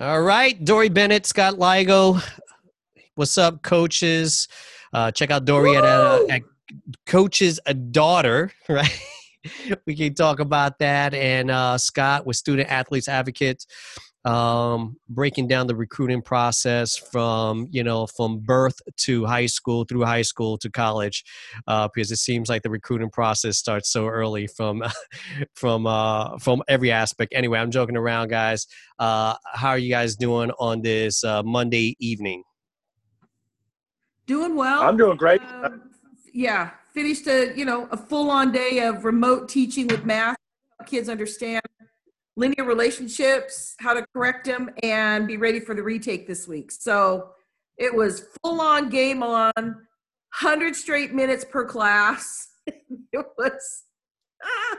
All right, Dori Bennett, Scott Laigo. What's up, coaches? Uh, check out Dori at, uh, at Coach's a Daughter, right? we can talk about that. And uh, Scott with Student Athletes Advocates um, breaking down the recruiting process from you know from birth to high school through high school to college uh, because it seems like the recruiting process starts so early from from uh, from every aspect. Anyway i'm joking around guys. Uh, how are you guys doing on this uh, monday evening? Doing well. I'm doing great. Um, yeah finished a you know a full on day of remote teaching with math. Kids understand linear relationships, how to correct them, and be ready for the retake this week. So it was full on game on, 100 straight minutes per class. it was. Ah,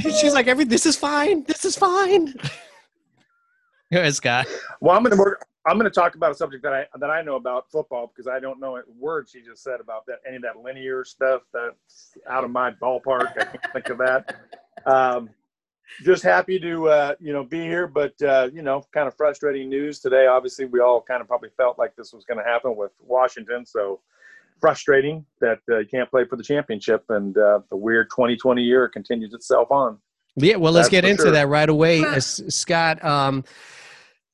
She's like, every this is fine. This is fine. Go Scott. Well, I'm going to work. I'm going to talk about a subject that I that I know about football because I don't know a word she just said about that any of that linear stuff. That's out of my ballpark. I can't think of that. Um, just happy to uh, you know be here, but uh, you know, kind of frustrating news today. Obviously, we all kind of probably felt like this was going to happen with Washington, so frustrating that uh, you can't play for the championship, and uh, the weird 2020 year continues itself on. Yeah, well, let's That's get into sure. that right away, Scott. Um,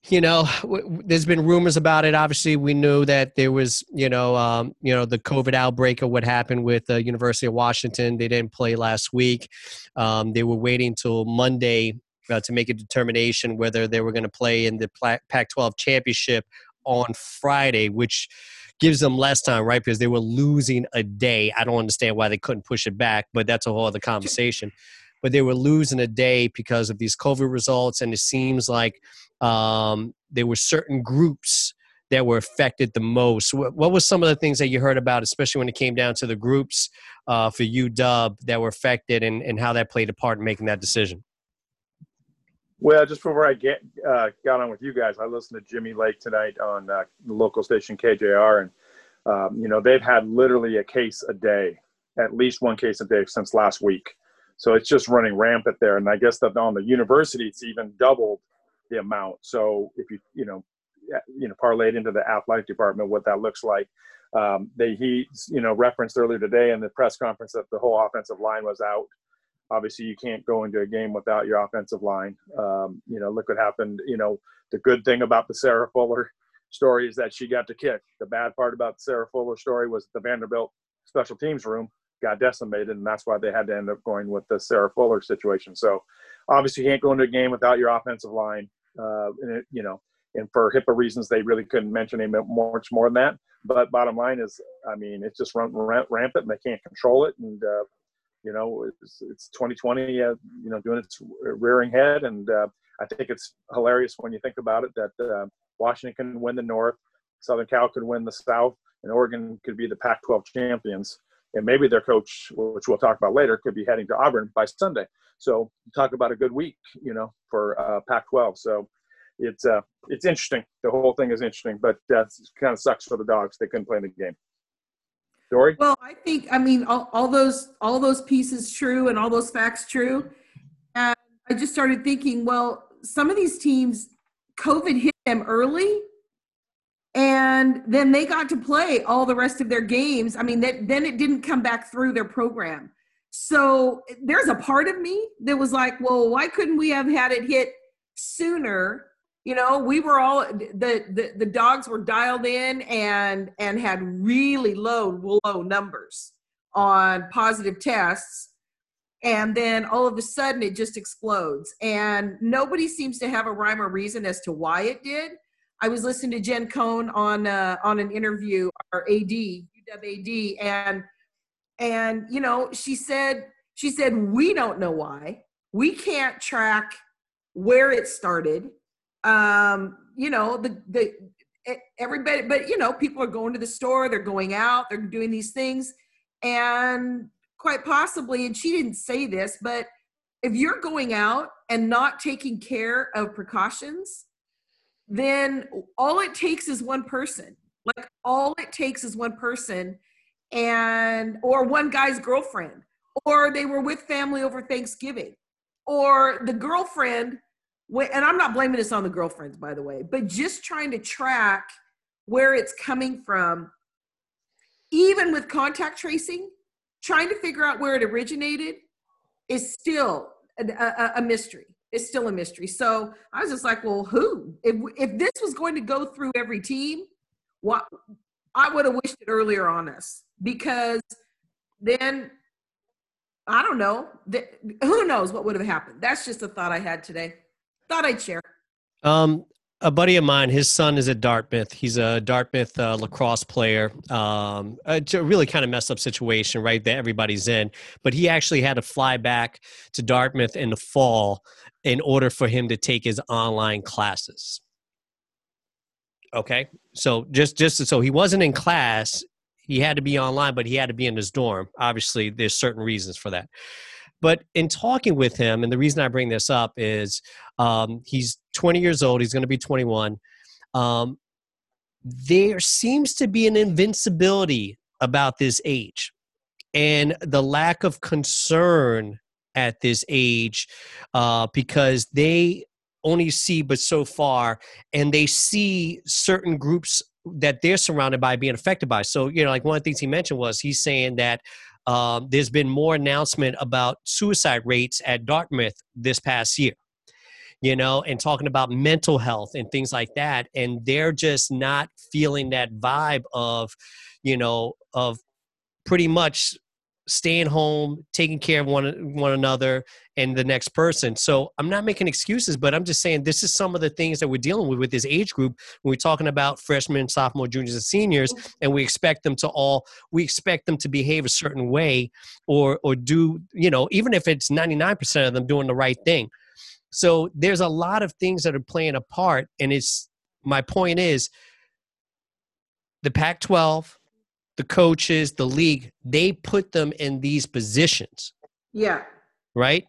you know w- there's been rumors about it. Obviously we knew that there was you know um, you know the covid outbreak of what happened with the university of washington. They didn't play last week. Um, they were waiting till monday uh, to make a determination whether they were going to play in the pac 12 championship on friday which gives them less time right? Because they were losing a day. I don't understand why they couldn't push it back but that's a whole other conversation but they were losing a day because of these covid results and it seems like um, there were certain groups that were affected the most. What, what was some of the things that you heard about, especially when it came down to the groups uh, for UW that were affected and, and how that played a part in making that decision? Well, just before I get uh, got on with you guys, I listened to Jimmy Lake tonight on uh, the local station KJR, and um, you know they've had literally a case a day, at least one case a day since last week. So it's just running rampant there, and I guess that on the university it's even doubled the amount. So if you you know you know parlayed into the athletic department what that looks like. Um, they he you know referenced earlier today in the press conference that the whole offensive line was out. Obviously, you can't go into a game without your offensive line. Um, you know, look what happened. You know, the good thing about the Sarah Fuller story is that she got to kick. The bad part about the Sarah Fuller story was the Vanderbilt special teams room got decimated, and that's why they had to end up going with the Sarah Fuller situation. So, obviously, you can't go into a game without your offensive line. Uh, and it, you know, and for HIPAA reasons, they really couldn't mention any much more than that. But bottom line is, I mean, it's just run, rampant, and they can't control it. And uh, you know, it's, it's 2020, uh, you know, doing its rearing head. And uh, I think it's hilarious when you think about it that uh, Washington can win the North, Southern Cal could win the South, and Oregon could be the Pac-12 champions. And maybe their coach, which we'll talk about later, could be heading to Auburn by Sunday. So talk about a good week, you know, for uh, Pac-12. So it's uh, it's interesting. The whole thing is interesting, but uh, kind of sucks for the dogs. They couldn't play in the game. Dori? Well, I think I mean all, all those all those pieces true and all those facts true. And I just started thinking, well, some of these teams, COVID hit them early, and then they got to play all the rest of their games. I mean, that, then it didn't come back through their program. So there's a part of me that was like, well, why couldn't we have had it hit sooner? You know, we were all the the, the dogs were dialed in and and had really low low numbers on positive tests. And then all of a sudden it just explodes. And nobody seems to have a rhyme or reason as to why it did. I was listening to Jen Cohen on uh, on an interview, our AD, UW and and you know she said she said we don't know why. We can't track where it started. Um you know the the everybody but you know people are going to the store they're going out they're doing these things and quite possibly and she didn't say this but if you're going out and not taking care of precautions then all it takes is one person like all it takes is one person and or one guy's girlfriend or they were with family over thanksgiving or the girlfriend and I'm not blaming this on the girlfriends, by the way, but just trying to track where it's coming from, even with contact tracing, trying to figure out where it originated is still a, a, a mystery. It's still a mystery. So I was just like, well, who? If, if this was going to go through every team, what I would have wished it earlier on us because then I don't know. The, who knows what would have happened? That's just a thought I had today. Thought I'd share. Um, a buddy of mine, his son is at Dartmouth. He's a Dartmouth uh, lacrosse player. Um, it's a really kind of messed up situation, right? That everybody's in. But he actually had to fly back to Dartmouth in the fall in order for him to take his online classes. Okay, so just just so he wasn't in class, he had to be online, but he had to be in his dorm. Obviously, there's certain reasons for that. But in talking with him, and the reason I bring this up is um, he's 20 years old. He's going to be 21. Um, there seems to be an invincibility about this age and the lack of concern at this age uh, because they only see but so far and they see certain groups that they're surrounded by being affected by so you know like one of the things he mentioned was he's saying that um, there's been more announcement about suicide rates at dartmouth this past year you know and talking about mental health and things like that. And they're just not feeling that vibe of you know of pretty much staying home, taking care of one one another and the next person. So I'm not making excuses, but I'm just saying this is some of the things that we're dealing with with this age group when we're talking about freshmen, sophomore, juniors, and seniors, mm-hmm. and we expect them to all we expect them to behave a certain way or or do you know even if it's 99% of them doing the right thing. So there's a lot of things that are playing a part, and it's my point is the Pac-12 the coaches, the league, they put them in these positions. Yeah. Right?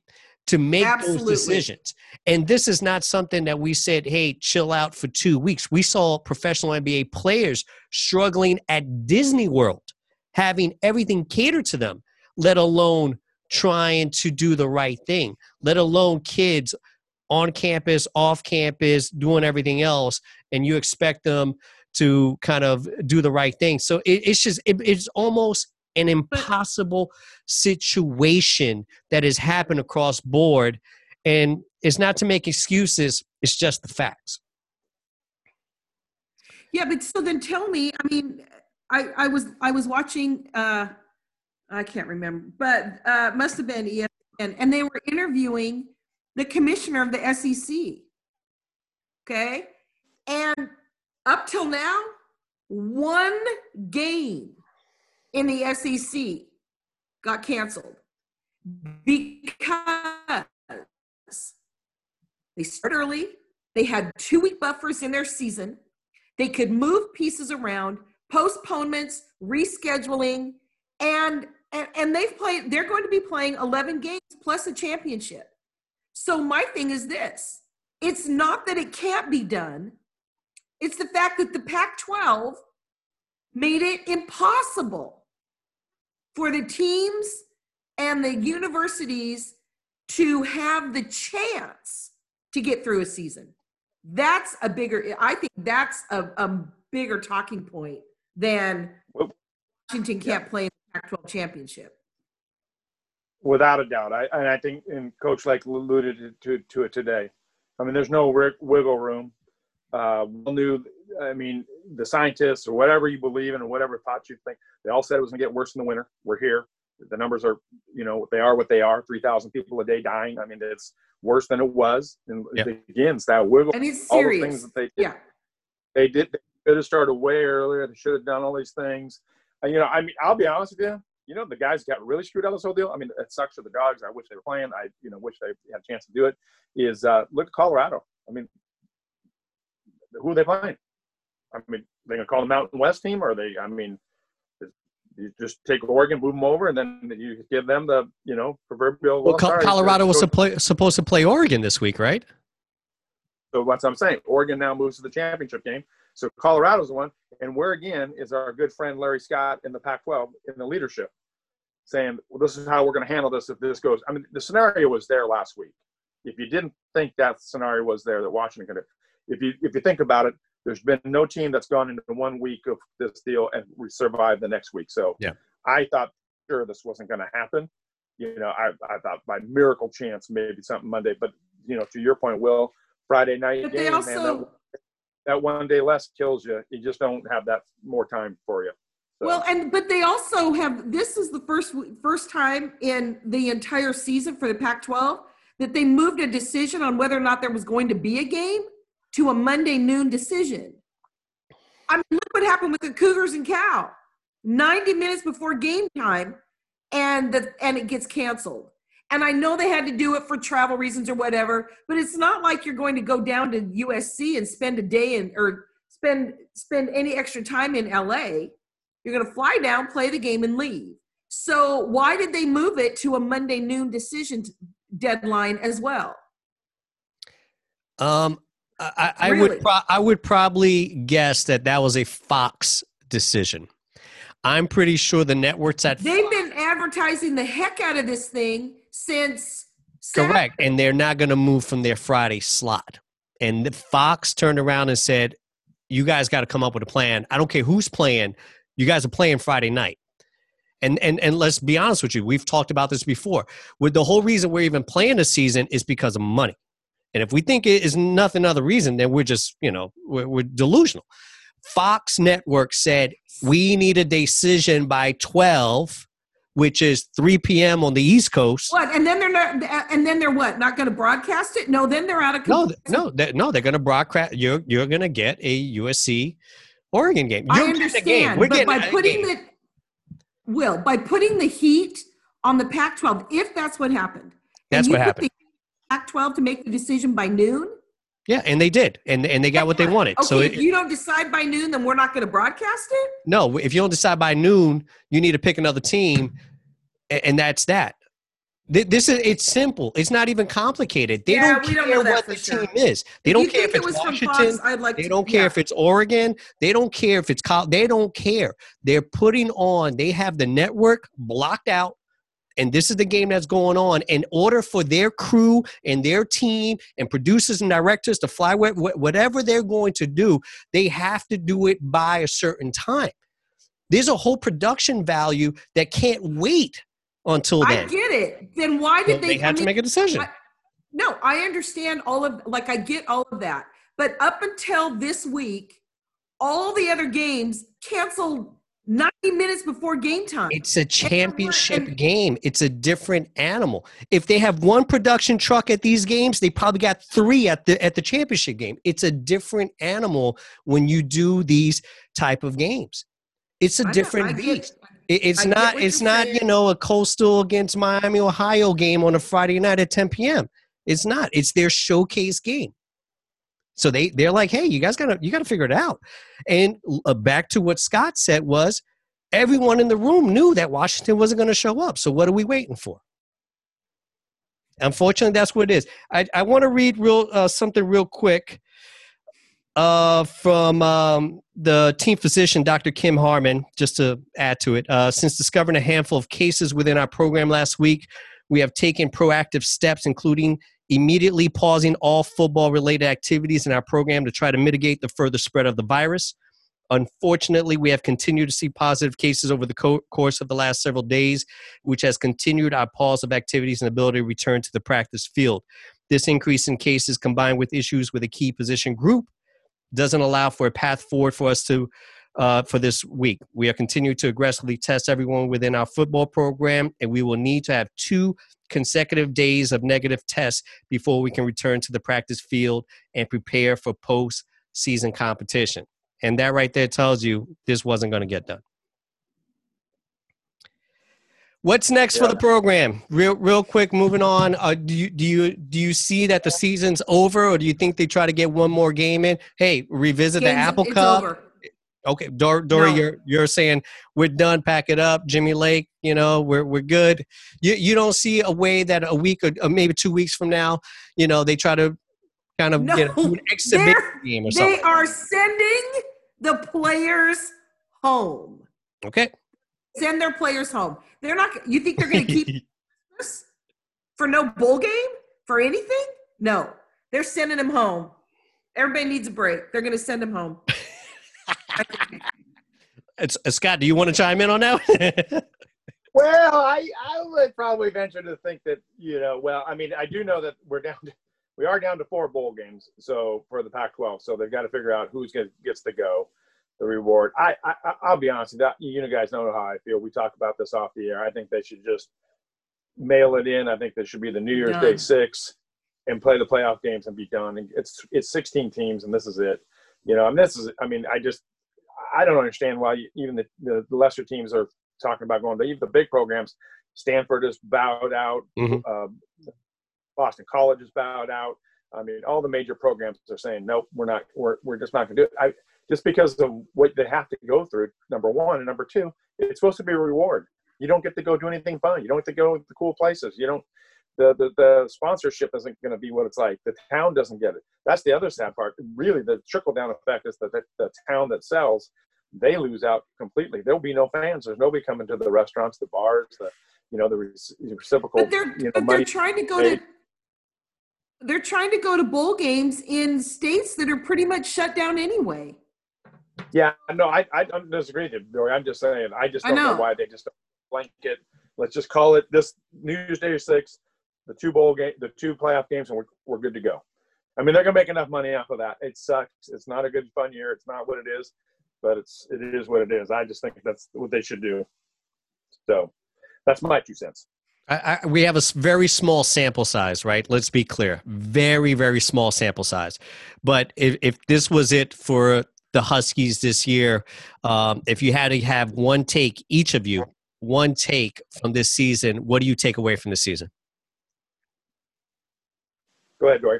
To make Absolutely. those decisions. And this is not something that we said, hey, chill out for two weeks. We saw professional NBA players struggling at Disney World, having everything catered to them, let alone trying to do the right thing, let alone kids on campus, off campus, doing everything else. And you expect them to kind of do the right thing. So it, it's just it, it's almost an impossible situation that has happened across board, and it's not to make excuses. It's just the facts. Yeah, but so then tell me. I mean, I I was I was watching. uh I can't remember, but uh must have been ESPN, and they were interviewing the commissioner of the SEC. Okay, and up till now, one game in the SEC got canceled because they started early. They had two week buffers in their season. They could move pieces around, postponements, rescheduling, and, and, and they've played, they're going to be playing 11 games plus a championship. So my thing is this it's not that it can't be done, it's the fact that the Pac 12 made it impossible for the teams and the universities to have the chance to get through a season. That's a bigger, I think that's a, a bigger talking point than Washington can't yeah. play in the Pac 12 championship. Without a doubt. I, and I think, and Coach Lake alluded to, to it today. I mean, there's no wiggle room uh, knew, I mean, the scientists or whatever you believe in or whatever thoughts you think, they all said it was going to get worse in the winter. We're here. The numbers are, you know, they are what they are 3,000 people a day dying. I mean, it's worse than it was. And yep. against that wiggle, and it's all the things that they did. Yeah. They did, they could have started way earlier. They should have done all these things. And, you know, I mean, I'll be honest with you. You know, the guys got really screwed out of this whole deal. I mean, it sucks for the dogs. I wish they were playing. I, you know, wish they had a chance to do it. Is uh, look at Colorado. I mean, who are they playing? I mean, they gonna call the Mountain West team, or they? I mean, you just take Oregon, move them over, and then you give them the you know proverbial. Well, well Colorado was supposed to play Oregon this week, right? So what's I'm saying, Oregon now moves to the championship game. So Colorado's the one, and where again is our good friend Larry Scott in the Pac-12 in the leadership, saying, "Well, this is how we're going to handle this if this goes." I mean, the scenario was there last week. if you didn't think that scenario was there that Washington could, if you if you think about it, there's been no team that's gone into one week of this deal and we survived the next week. So yeah, I thought sure this wasn't going to happen. You know, I I thought by miracle chance maybe something Monday, but you know, to your point, Will, Friday night But game, they man, also that, that one day less kills you. You just don't have that more time for you. So, Well, and but they also have. This is the first first time in the entire season for the Pac-12 that they moved a decision on whether or not there was going to be a game to a Monday noon decision. I mean, look what happened with the Cougars and Cal. Ninety minutes before game time, and the and it gets canceled. And I know they had to do it for travel reasons or whatever, but it's not like you're going to go down to USC and spend a day in or spend spend any extra time in LA. You're going to fly down, play the game, and leave. So why did they move it to a Monday noon decision deadline as well? Um, I, I Really? would pro- I would probably guess that that was a Fox decision. I'm pretty sure the networks at They've been advertising the heck out of this thing since. Saturday. correct, and they're not going to move from their Friday slot. And the Fox turned around and said, "You guys got to come up with a plan. I don't care who's playing. You guys are playing Friday night." And and and let's be honest with you, we've talked about this before. With the whole reason we're even playing the season is because of money. And if we think it is nothing other reason, then we're just you know we're, we're delusional. Fox Network said we need a decision by twelve, which is three p.m. on the East Coast. What? And then they're not. And then they're what? Not going to broadcast it? No. Then they're out of. No, no, they no. They're going to broadcast. You're you're going to get a USC Oregon game. I You're game. understand, We're but getting by putting the will by putting the heat on the Pac-12, if that's what happened, That's what happened. The Pac-12 to make the decision by noon. Yeah, and they did, and and they got what they wanted. Okay, so if you don't decide by noon, then we're not going to broadcast it. no, if you don't decide by noon, you need to pick another team, and, and that's that. This is it's simple. It's not even complicated. They Yeah, don't we care don't what the sure. team is. They If don't care if it's from Washington. Fox, I'd like They to, don't care yeah. if it's Oregon. They don't care if it's Col- They don't care. They're putting on. They have the network blocked out, and this is the game that's going on. In order for their crew and their team and producers and directors to fly wh- wh- whatever they're going to do, they have to do it by a certain time. There's a whole production value that can't wait until then. I get it. Then why did they? they have I to make a decision. I- No, I understand all of like I get all of that. But up until this week, all the other games canceled 90 minutes before game time. It's a championship and- game. It's a different animal. If they have one production truck at these games, they probably got three at the at the championship game. It's a different animal when you do these type of games. It's a I different get- beast. It- It's I not. It's not. saying. You know, a coastal against Miami, Ohio game on a Friday night at 10 p.m. It's not. It's their showcase game. So they they're like, hey, you guys gotta you gotta figure it out. And uh, back to what Scott said was, everyone in the room knew that Washington wasn't going to show up. So what are we waiting for? Unfortunately, that's what it is. I, I want to read real uh, something real quick uh, from um, the team physician, Dr. Kim Harmon, just to add to it. Uh, since discovering a handful of cases within our program last week, we have taken proactive steps, including immediately pausing all football related activities in our program to try to mitigate the further spread of the virus. Unfortunately, we have continued to see positive cases over the co- course of the last several days, which has continued our pause of activities and ability to return to the practice field. This increase in cases, combined with issues with a key position group, doesn't allow for a path forward for us to uh, for this week. We are continuing to aggressively test everyone within our football program, and we will need to have two consecutive days of negative tests before we can return to the practice field and prepare for post-season competition. And that right there tells you this wasn't going to get done. What's next for the program? Real, real quick. Moving on. Uh, do you do you do you see that the season's over, or do you think they try to get one more game in? Hey, revisit the Apple it's Cup. over. Okay, Dor- Dori, No. you're you're saying we're done. Pack it up, Jimmy Lake. You know we're we're good. You you don't see a way that a week or, or maybe two weeks from now, you know they try to kind of No, get an exhibition game or They something. are sending the players home. Okay. Send their players home. They're not. You think they're going to keep this for no bowl game for anything? No, they're sending them home. Everybody needs a break. They're going to send them home. It's, uh, Scott, do you want to chime in on that? well, I, I would probably venture to think that, you know, well, I mean, I do know that we're down to, we are down to four bowl games. So for the Pac 12. So they've got to figure out who's going to gets to go the reward. I, I I'll be honest, that you guys know how I feel. We talk about this off the air. I think they should just mail it in. I think there should be the New Year's done. Day six and play the playoff games and be done. And it's it's 16 teams and this is it. You know, and this is I mean, I just I don't understand why even the, the lesser teams are talking about going. Even the big programs, Stanford is bowed out. Mm-hmm. Uh, Boston College is bowed out. I mean, all the major programs are saying, nope, we're not, we're, we're just not going to do it. I, just because of what they have to go through, number one. And number two, it's supposed to be a reward. You don't get to go do anything fun. You don't get to go to the cool places. You don't, the, the, the sponsorship isn't going to be what it's like. The town doesn't get it. That's the other sad part. Really, the trickle down effect is that the, the town that sells, they lose out completely. There'll be no fans. There's nobody coming to the restaurants, the bars, the, you know, the reciprocal. But they're, you know, but they're trying to go to they're trying to go to bowl games in states that are pretty much shut down anyway. Yeah, no, I I don't disagree with you, Dori. I'm just saying, I just don't I know. know. why they just blanket. Let's just call it this New Year's Day six, the two bowl game, the two playoff games, and we're we're good to go. I mean, they're gonna make enough money off of that. It sucks. It's not a good fun year. It's not what it is, but it's it is what it is. I just think that's what they should do. So, that's my two cents. I, I, we have a very small sample size, right? Let's be clear. Very, very small sample size. But if, if this was it for the Huskies this year, um, if you had to have one take, each of you, one take from this season, what do you take away from the season? Go ahead, Dori.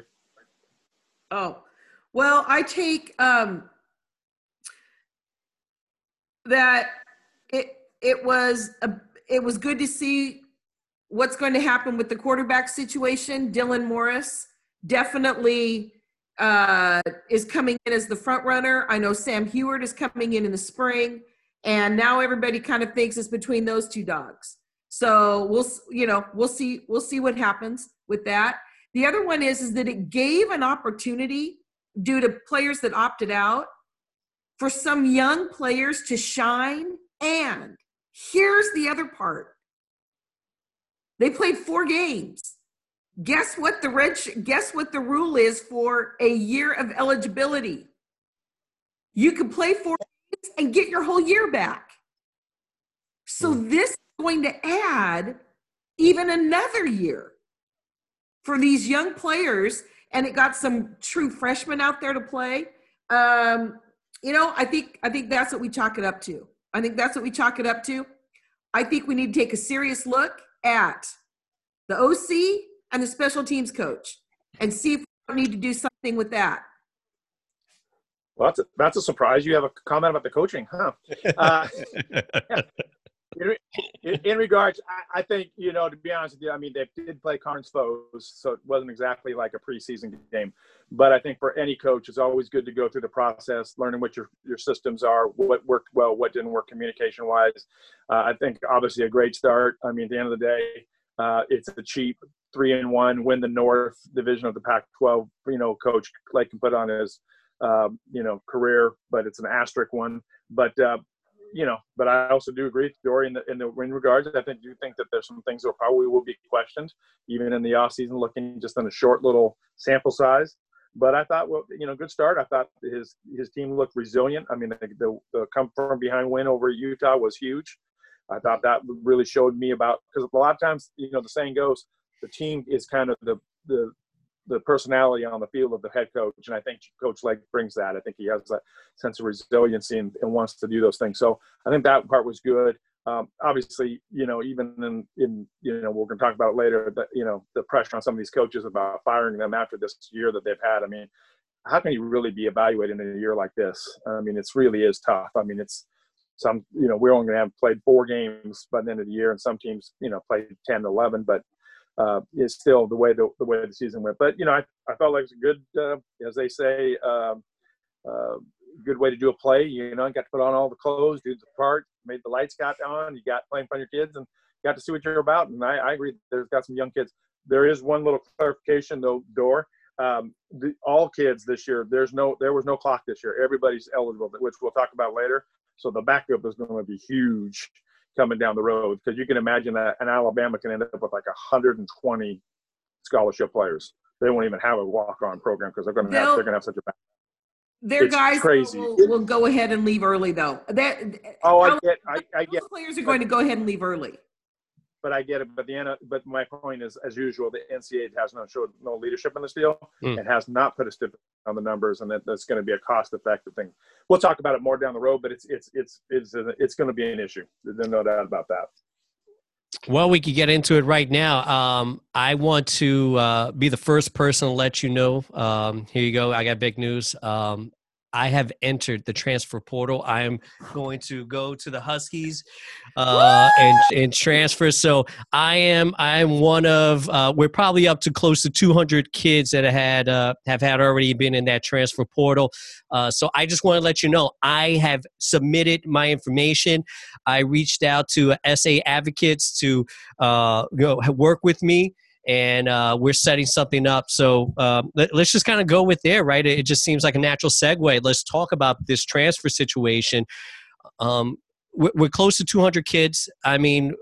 Oh, well, I take um, that it it was a, it was good to see what's going to happen with the quarterback situation. Dylan Morris definitely uh, is coming in as the front runner. I know Sam Huard is coming in in the spring, and now everybody kind of thinks it's between those two dogs. So we'll, you know, we'll see, we'll see what happens with that. The other one is, is that it gave an opportunity due to players that opted out for some young players to shine. And here's the other part they played four games. Guess what the red guess what the rule is for a year of eligibility? You can play four games and get your whole year back. So hmm. this is going to add even another year for these young players and it got some true freshmen out there to play. Um, you know, I think I think that's what we chalk it up to. I think that's what we chalk it up to. I think we need to take a serious look at the OC and the special teams coach and see if we need to do something with that. Well, that's a, that's a surprise. You have a comment about the coaching, huh? Uh, in, in, regards, I, I, think you know to be honest with you, I mean they did play conference foes, so it wasn't exactly like a preseason game. But I think for any coach, it's always good to go through the process, learning what your your systems are, what worked well, what didn't work communication wise. Uh, I think obviously a great start. I mean, at the end of the day, uh, it's a cheap three and one win the North Division of the Pac-12. You know, coach Lake can put on his uh, you know career, but it's an asterisk one. But uh, you know, but I also do agree with Dori in the, in the in regards. I think do think that there's some things that probably will be questioned, even in the off season, looking just on a short little sample size. But I thought, well, you know, good start. I thought his his team looked resilient. I mean, the, the, the come from behind win over Utah was huge. I thought that really showed me about because a lot of times, you know, the saying goes, the team is kind of the the the personality on the field of the head coach, and I think Coach Lake brings that. I think he has that sense of resiliency and, and wants to do those things. So I think that part was good. Um, obviously, you know, even in, in you know, we're going to talk about later that you know the pressure on some of these coaches about firing them after this year that they've had. I mean, how can you really be evaluated in a year like this? I mean, it's really is tough. I mean, it's some you know we're only going to have played four games by the end of the year and some teams you know played 10 11 but uh, it's still the way the, the way the season went but you know i, I felt like it was a good uh, as they say um, uh, good way to do a play you know got to put on all the clothes do the part made the lights got on you got playing for your kids and got to see what you're about and i, I agree there's got some young kids there is one little clarification though, door. Um, the, all kids this year, there's no, there was no clock this year. Everybody's eligible, which we'll talk about later. So the backup is going to be huge coming down the road because you can imagine that an Alabama can end up with like 120 scholarship players. They won't even have a walk-on program because they're going to have they're going to have such a back. Their it's guys crazy. Will, will, go ahead and leave early though. That oh, I get, I, I get. Players are going to go ahead and leave early but I get it. But the end, but my point is, as usual, the NCAA has not showed no leadership in this deal mm. and has not put a stip on the numbers, and that, that's going to be a cost-effective thing. We'll talk about it more down the road, but it's it's it's it's it's going to be an issue. There's no doubt about that. Well, we could get into it right now. Um, I want to uh, be the first person to let you know. Um, here you go. I got big news. Um, I have entered the transfer portal. I am going to go to the Huskies uh, and, and transfer. So I am I am one of uh, we're probably up to close to 200 kids that have had uh, have had already been in that transfer portal. Uh, so I just want to let you know I have submitted my information. I reached out to SA advocates to uh, you know, work with me and uh, we're setting something up. So uh, let, us just kind of go with there, right? It, it, just seems like a natural segue. Let's talk about this transfer situation. Um, we're, we're, close to 200 kids. I mean,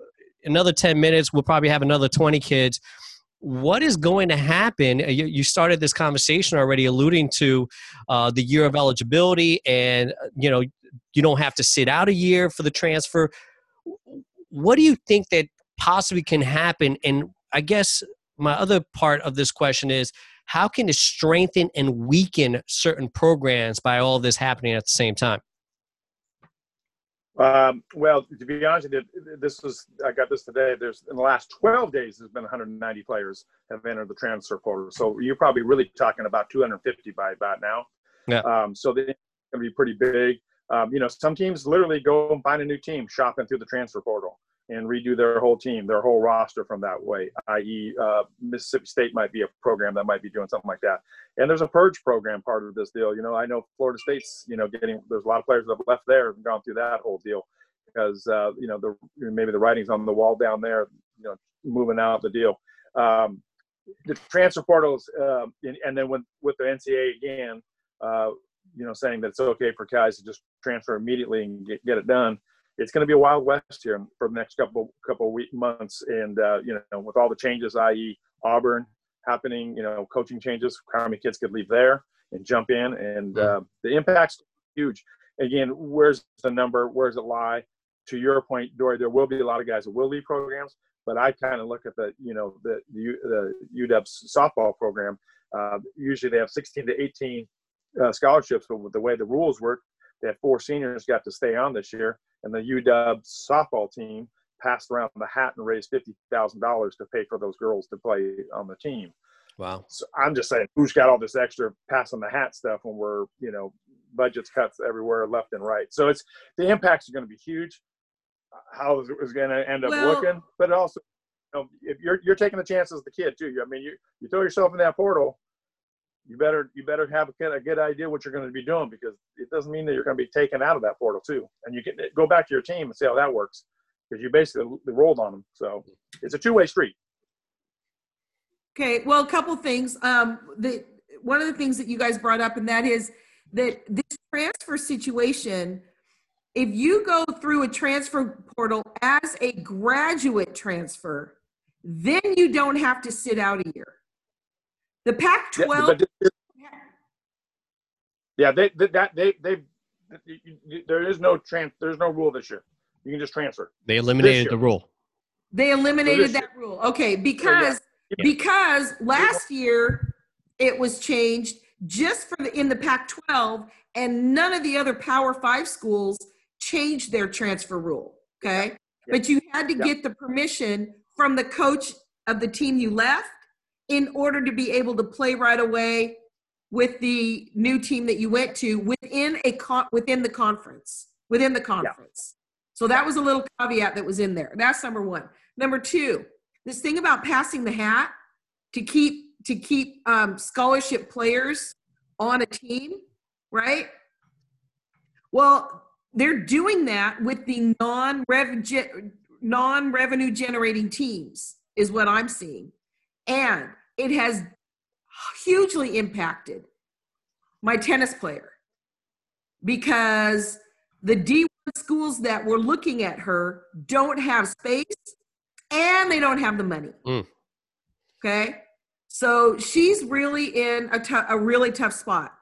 another 10 minutes, we'll probably have another 20 kids. What is going to happen? Uh, you, you started this conversation already, alluding to uh, the year of eligibility, and uh, you know you don't have to sit out a year for the transfer. What do you think that possibly can happen, and I guess my other part of this question is how can it strengthen and weaken certain programs by all this happening at the same time? Um, well, to be honest, this was I got this today. There's in the last 12 days, there's been 190 players have entered the transfer portal. So you're probably really talking about 250 by about now. Yeah. Um, so they're going to be pretty big. Um, you know, some teams literally go and find a new team shopping through the transfer portal and redo their whole team, their whole roster from that way. I.e., uh, Mississippi State might be a program that might be doing something like that. And there's a purge program part of this deal. You know, I know Florida State's, you know, getting there's a lot of players that have left there and gone through that whole deal because uh, you know the maybe the writing's on the wall down there, you know, moving out the deal. Um, the transfer portals, uh, and, then with with the NCAA again, uh, you know, saying that it's okay for guys to just transfer immediately and get, get it done it's going to be a wild west here for the next couple couple week months, and uh, you know, with all the changes, i.e., Auburn happening, you know, coaching changes, how many kids could leave there and jump in, and uh, the impact's huge. Again, where's the number? Where does it lie? To your point, Dori, there will be a lot of guys that will leave programs, but I kind of look at the, you know, the the, the UW's softball program. Uh, usually, they have 16 to 18 uh, scholarships, but with the way the rules work, they had four seniors got to stay on this year, and the UW softball team passed around the hat and raised fifty thousand dollars to pay for those girls to play on the team. Wow! So I'm just saying, who's got all this extra passing the hat stuff when we're you know budgets cuts everywhere left and right. So it's the impacts are going to be huge. How is it going to end up well, looking, but also, you know, if you're you're taking the chances as the kid too. I mean, you you throw yourself in that portal you better you better have a, a good idea what you're going to be doing because it doesn't mean that you're going to be taken out of that portal too. And you can go back to your team and see how that works because you basically rolled on them. So it's a two way street. Okay, well, a couple things. Um, the one of the things that you guys brought up, and that is that this transfer situation. If you go through a transfer portal as a graduate transfer, then you don't have to sit out a year. The Pac-12. Yeah, yeah they, they that they they there is no trans there's no rule this year. You can just transfer. They eliminated the rule. They eliminated that year. rule. Okay, because yeah. because last year it was changed just for the in the Pac-12, and none of the other Power Five schools changed their transfer rule. Okay, yeah. but you had to get the permission from the coach of the team you left in order to be able to play right away with the new team that you went to within a con- within the conference within the conference. Yeah. so that was a little caveat that was in there. That's number one. Number two this thing about passing the hat to keep to keep um, scholarship players on a team right? Well they're doing that with the non-revenue non-revenue generating teams is what i'm seeing. And it has hugely impacted my tennis player because the D1 schools that were looking at her don't have space and they don't have the money. Mm. Okay. So she's really in a, t- a really tough spot.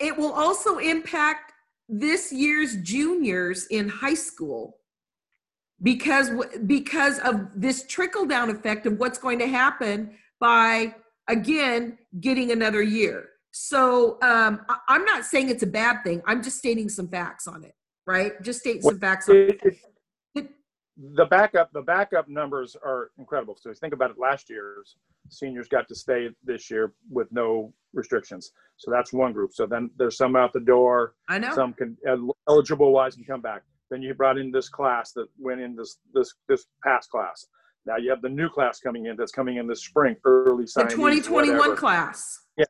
It will also impact this year's juniors in high school because because of this trickle down effect of what's going to happen by again getting another year. So um, I, I'm not saying it's a bad thing. I'm just stating some facts on it, right? Just state some facts on it- the backup the backup numbers are incredible. So think about it. Last year's seniors got to stay this year with no restrictions. So that's one group. So then there's some out the door. I know. Some can eligible wise can come back. Then you brought in this class that went in this this this past class. Now you have the new class coming in that's coming in this spring, early the signing. 2021 class. Yeah,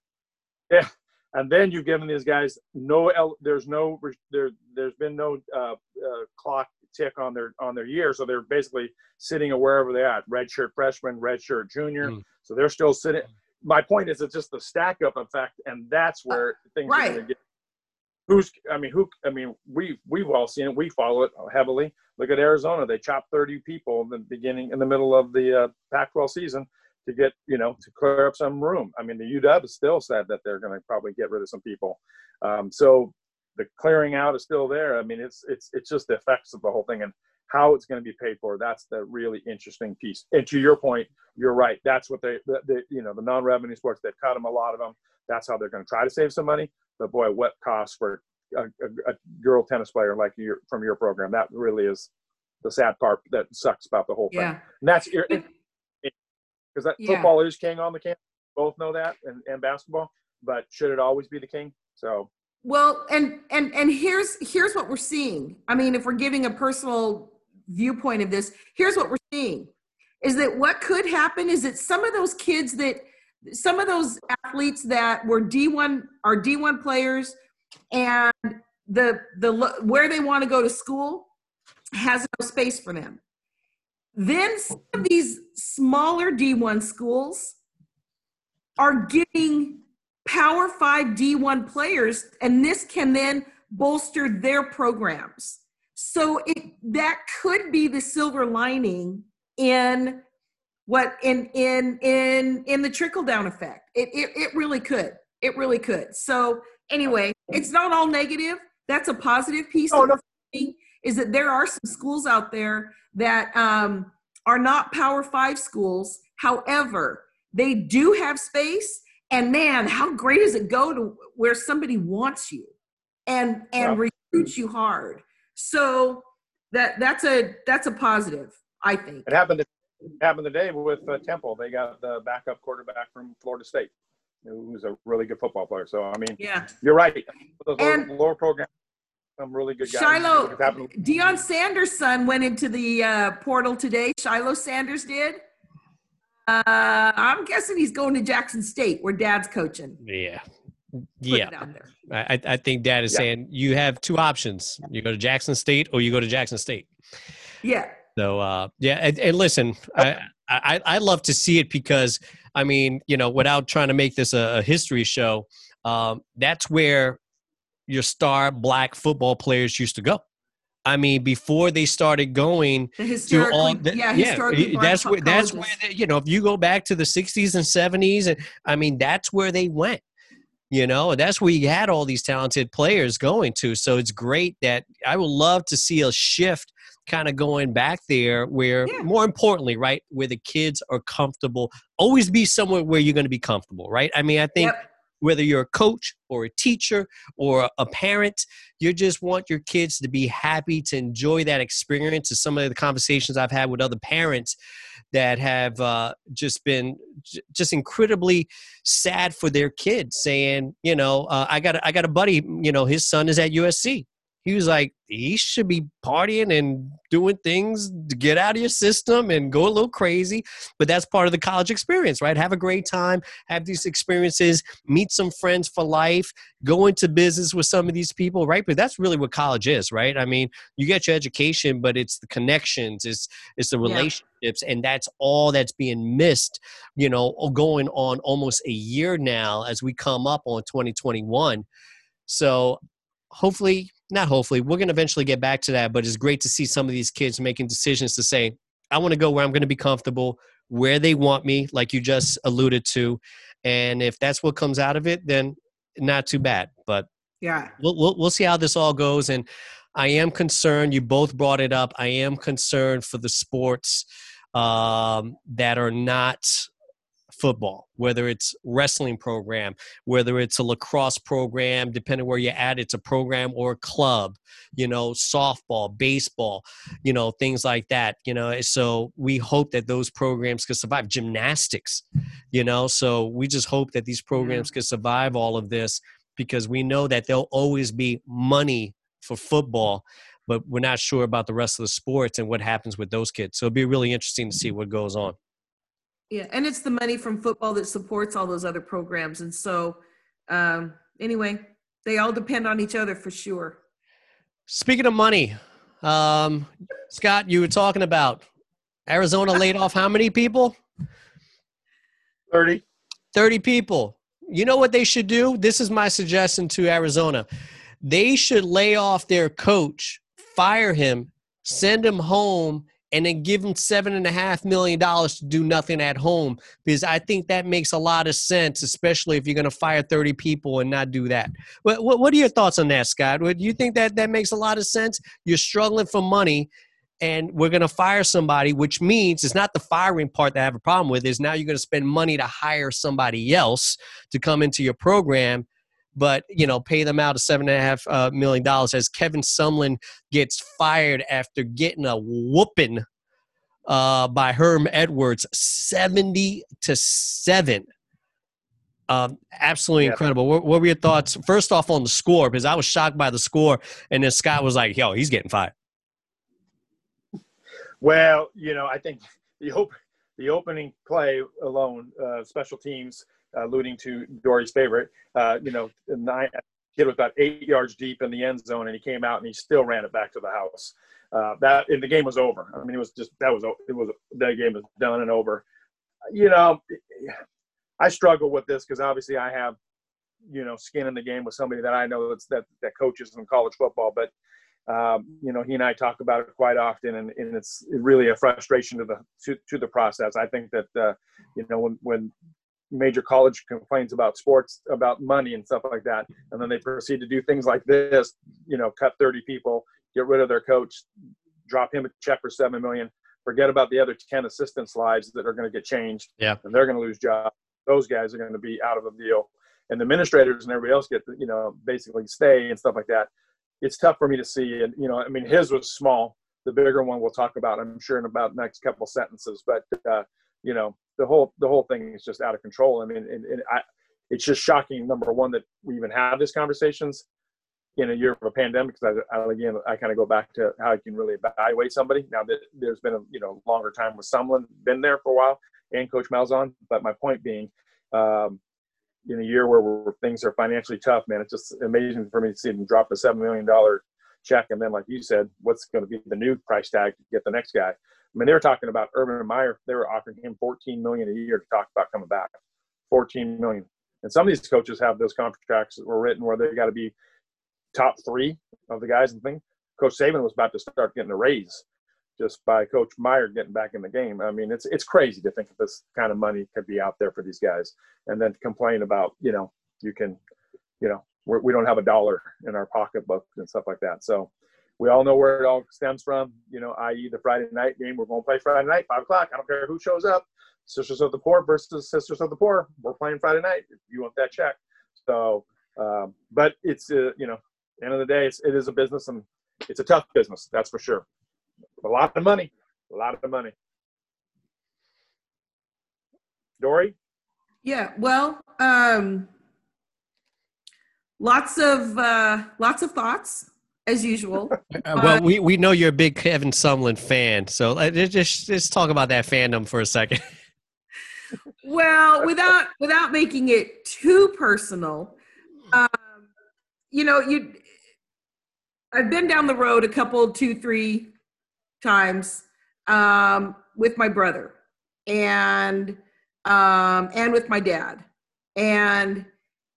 yeah. and then you've given these guys no. El- there's no. There. There's been no uh, uh, clock tick on their on their year, so they're basically sitting wherever they're at. Redshirt freshman, redshirt junior. Mm. So they're still sitting. My point is, it's just the stack up effect, and that's where things are going to get. Who's? I mean, who? I mean, we we've all seen it. We follow it heavily. Look at Arizona. They chopped 30 people in the beginning, in the middle of the uh, Pac-12 season to get you know to clear up some room. I mean, the UW still said that they're going to probably get rid of some people. Um, so the clearing out is still there. I mean, it's it's it's just the effects of the whole thing and how it's going to be paid for. That's the really interesting piece. And to your point, you're right. That's what they, the, the you know the non-revenue sports they've cut them a lot of them. That's how they're going to try to save some money. But boy, what costs for a, a, a girl tennis player like you from your program? That really is the sad part that sucks about the whole thing. Yeah. And that's because that Yeah. football is king on the campus. Both know that, and, and basketball. But should it always be the king? So Well, and and and here's here's what we're seeing. I mean, if we're giving a personal viewpoint of this, here's what we're seeing is that what could happen is that some of those kids that some of those athletes that were D1 are D1 players and the the where they want to go to school has no space for them. Then some of these smaller D1 schools are getting Power 5 D1 players, and this can then bolster their programs. So it that could be the silver lining in what in in in in the trickle down effect. It, it it really could. It really could. So anyway, it's not all negative. That's a positive piece. Oh, no. Is that there are some schools out there that um, are not Power Five schools. However, they do have space. And man, how great does it go to where somebody wants you and and recruits you hard? So that that's a that's a positive, I think. it happened. It happened today with uh, Temple. They got the backup quarterback from Florida State, who's a really good football player. So I mean, Yeah. you're right. Those And- lower programs, some really good guys. Shiloh, It's happened- Deion Sanders' son went into the uh, portal today. Shiloh Sanders did. Uh, I'm guessing he's going to Jackson State, where Dad's coaching. Yeah. Put Yeah. it out there. I, I think dad is Yeah. saying you have two options. You go to Jackson State or you go to Jackson State. Yeah. So uh, yeah, and, and listen, I, I I love to see it because I mean, you know, without trying to make this a, a history show, um, that's where your star black football players used to go. I mean, before they started going to all, the, yeah, black that's where that's where they, you know if you go back to the 60s and 70s, and I mean that's where they went. You know, that's where you had all these talented players going to. So it's great that I would love to see a shift kind of going back there where Yeah. more importantly, right, where the kids are comfortable. Always be somewhere where you're going to be comfortable, right? I mean, I think Yep. whether you're a coach or a teacher or a parent, you just want your kids to be happy to enjoy that experience. And some of the conversations I've had with other parents that have uh, just been j- just incredibly sad for their kids, saying, you know, uh, I got a, I got a buddy, you know, his son is at USC. He was like, he should be partying and doing things to get out of your system and go a little crazy. But that's part of the college experience, right? Have a great time, have these experiences, meet some friends for life, go into business with some of these people, right? But that's really what college is, right? I mean, you get your education, but it's the connections, it's it's the relationships, scholarships, and that's all that's being missed. You know, going on almost a year now as we come up on 2021. So hopefully, not hopefully, we're going to eventually get back to that. But it's great to see some of these kids making decisions to say, I want to go where I'm going to be comfortable, where they want me, like you just alluded to. And if that's what comes out of it, then not too bad. But yeah, we'll, we'll, we'll see how this all goes. And I am concerned. You both brought it up. I am concerned for the sports um, that are not football, whether it's wrestling program, whether it's a lacrosse program, depending where you're at, it's a program or a club, you know, softball, baseball, you know, things like that, you know. So we hope that those programs could survive. Gymnastics, you know, so we just hope that these programs yeah. can survive all of this because we know that there'll always be money for football but we're not sure about the rest of the sports and what happens with those kids. So it'd be really interesting to see what goes on. Yeah, and it's the money from football that supports all those other programs. And so, um, anyway, they all depend on each other for sure. Speaking of money, um, Scott, you were talking about Arizona laid off how many people? 30. 30 people. You know what they should do? This is my suggestion to Arizona. They should lay off their coach, fire him, send him home, and then give them seven and a half million dollars to do nothing at home because I think that makes a lot of sense, especially if you're going to fire 30 people and not do that. What, what, what are your thoughts on that, Scott? Do you think that that makes a lot of sense? You're struggling for money and we're going to fire somebody, which means it's not the firing part that I have a problem with, is now you're going to spend money to hire somebody else to come into your program but you know pay them out a seven and a half uh, million dollars as Kevin Sumlin gets fired after getting a whooping uh, by Herm Edwards, seventy to seven. Um, absolutely yeah. incredible. What, what, were your thoughts? First off, on the score, because I was shocked by the score, and then Scott was like, "Yo, he's getting fired." Well, you know, I think the op- the opening play alone, uh, special teams alluding to Dori's favorite. Uh, you know, nine, kid was about eight yards deep in the end zone, and he came out and he still ran it back to the house. Uh, that and the game was over. I mean, it was just that was it was that game was done and over. You know, I struggle with this because obviously I have you know skin in the game with somebody that I know that's that that coaches in college football, but. Um, you know, he and I talk about it quite often, and, and it's really a frustration to the to, to the process. I think that uh, you know when when major college complains about sports, about money and stuff like that, and then they proceed to do things like this. You know, cut 30 people, get rid of their coach, drop him a check for seven million. Forget about the other 10 assistants' lives that are going to get changed. Yeah, and they're going to lose jobs. Those guys are going to be out of the deal, and the administrators and everybody else get you know basically stay and stuff like that. It's tough for me to see, and you know, I mean, his was small. The bigger one we'll talk about, I'm sure, in about next couple sentences. But uh, you know, the whole the whole thing is just out of control. I mean, and, and I, it's just shocking. Number one, that we even have these conversations in a year of a pandemic. Because I, I, again, I kind of go back to how you can really evaluate somebody. Now that there's been a you know longer time with someone been there for a while, and Coach Malzahn. But my point being, um, in a year where, where things are financially tough, man, it's just amazing for me to see them drop a seven million dollar check, and then like you said, what's going to be the new price tag to get the next guy? I mean, they were talking about Urban Meyer. They were offering him 14 million a year to talk about coming back. 14 million. And some of these coaches have those contracts that were written where they got to be top three of the guys and thing. Coach Saban was about to start getting a raise just by Coach Meyer getting back in the game. I mean, it's it's crazy to think that this kind of money could be out there for these guys, and then complain about you know you can, you know, we're, we do not have a dollar in our pocketbook and stuff like that. So we all know where it all stems from, you know, i.e. the Friday night game. We're going to play Friday night, five o'clock. I don't care who shows up. Sisters of the Poor versus Sisters of the Poor. We're playing Friday night if you want that check. So, um, but it's, uh, you know, end of the day, it's, it is a business and it's a tough business. That's for sure. A lot of money, a lot of money. Dori? Yeah, well, um, lots of uh, lots of thoughts as usual. Uh, well, we, we know you're a big Kevin Sumlin fan, so uh, just just talk about that fandom for a second. well, without without making it too personal, um, you know, you I've been down the road a couple, two, three times um, with my brother and um, and with my dad, and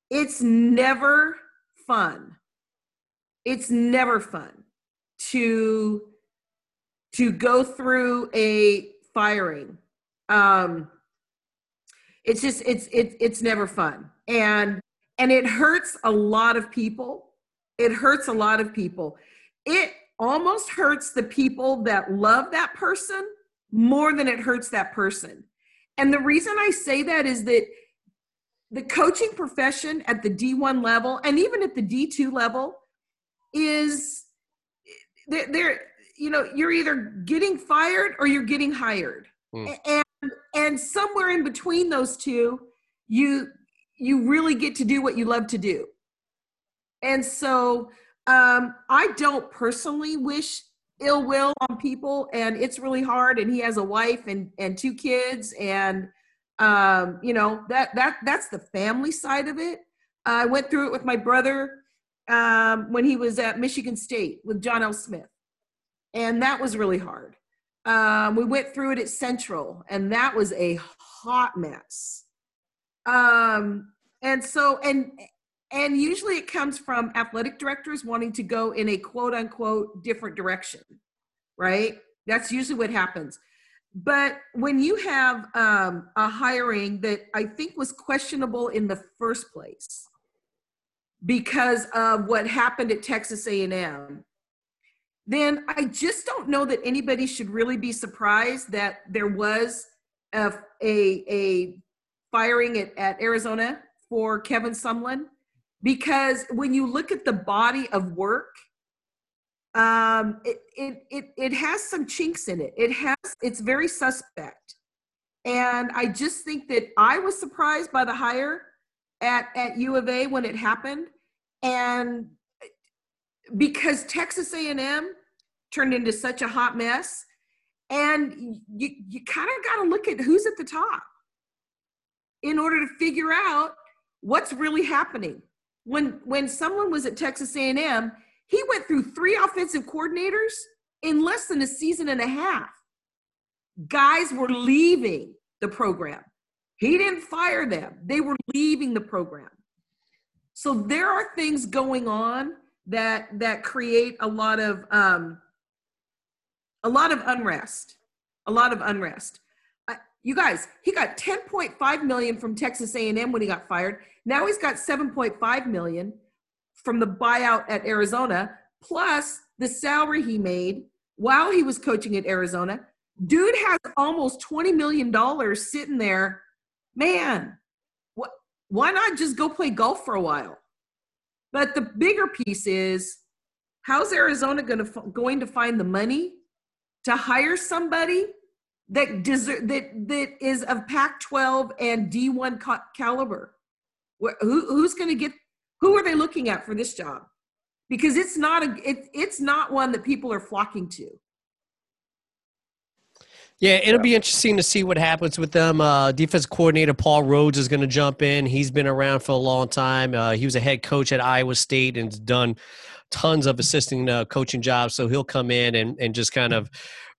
it's never fun. It's never fun to to go through a firing. Um, it's just it's it's it's never fun, and and it hurts a lot of people. It hurts a lot of people. It almost hurts the people that love that person more than it hurts that person. And the reason I say that is that the coaching profession at the D1 level and even at the D2 level is they're, they're you know you're either getting fired or you're getting hired. Mm. and and somewhere in between those two you you really get to do what you love to do. And so um, i don't personally wish ill will on people and it's really hard and he has a wife and and two kids and um, you know that that that's the family side of it. I went through it with my brother um, when he was at michigan state with john l. Smith. And that was really hard. Um, we went through it at central and that was a hot mess. Um, and so and and usually it comes from athletic directors wanting to go in a quote unquote different direction right? That's usually what happens. But when you have um, a hiring that i think was questionable in the first place because of what happened at texas a&m then i just don't know that anybody should really be surprised that there was a, a, a firing at, at arizona for kevin sumlin because when you look at the body of work um, it, it, it, it has some chinks in it. It has, it's very suspect. And I just think that I was surprised by the hire at, at U of A when it happened. And because Texas A&M turned into such a hot mess and you, you kind of got to look at who's at the top in order to figure out what's really happening when when someone was at texas a&m he went through three offensive coordinators in less than a season and a half. Guys were leaving the program. He didn't fire them, they were leaving the program. So there are things going on that that create a lot of um, a lot of unrest, a lot of unrest. Uh, you guys, he got 10.5 million from Texas A&M when he got fired. Now he's got 7.5 million from the buyout at Arizona, plus the salary he made while he was coaching at Arizona. Dude has almost $20 million sitting there. Man, why not just go play golf for a while? But the bigger piece is how's Arizona going to, going to find the money to hire somebody that that that is of Pac-12 and D1 caliber? Who, who's going to get who are they looking at for this job? Because it's not a it, it's not one that people are flocking to. Yeah, it'll be interesting to see what happens with them. Uh, defense coordinator Paul Rhoads is going to jump in. He's been around for a long time. Uh, he was a head coach at Iowa State and done tons of assisting uh, coaching jobs. So he'll come in and, and just kind of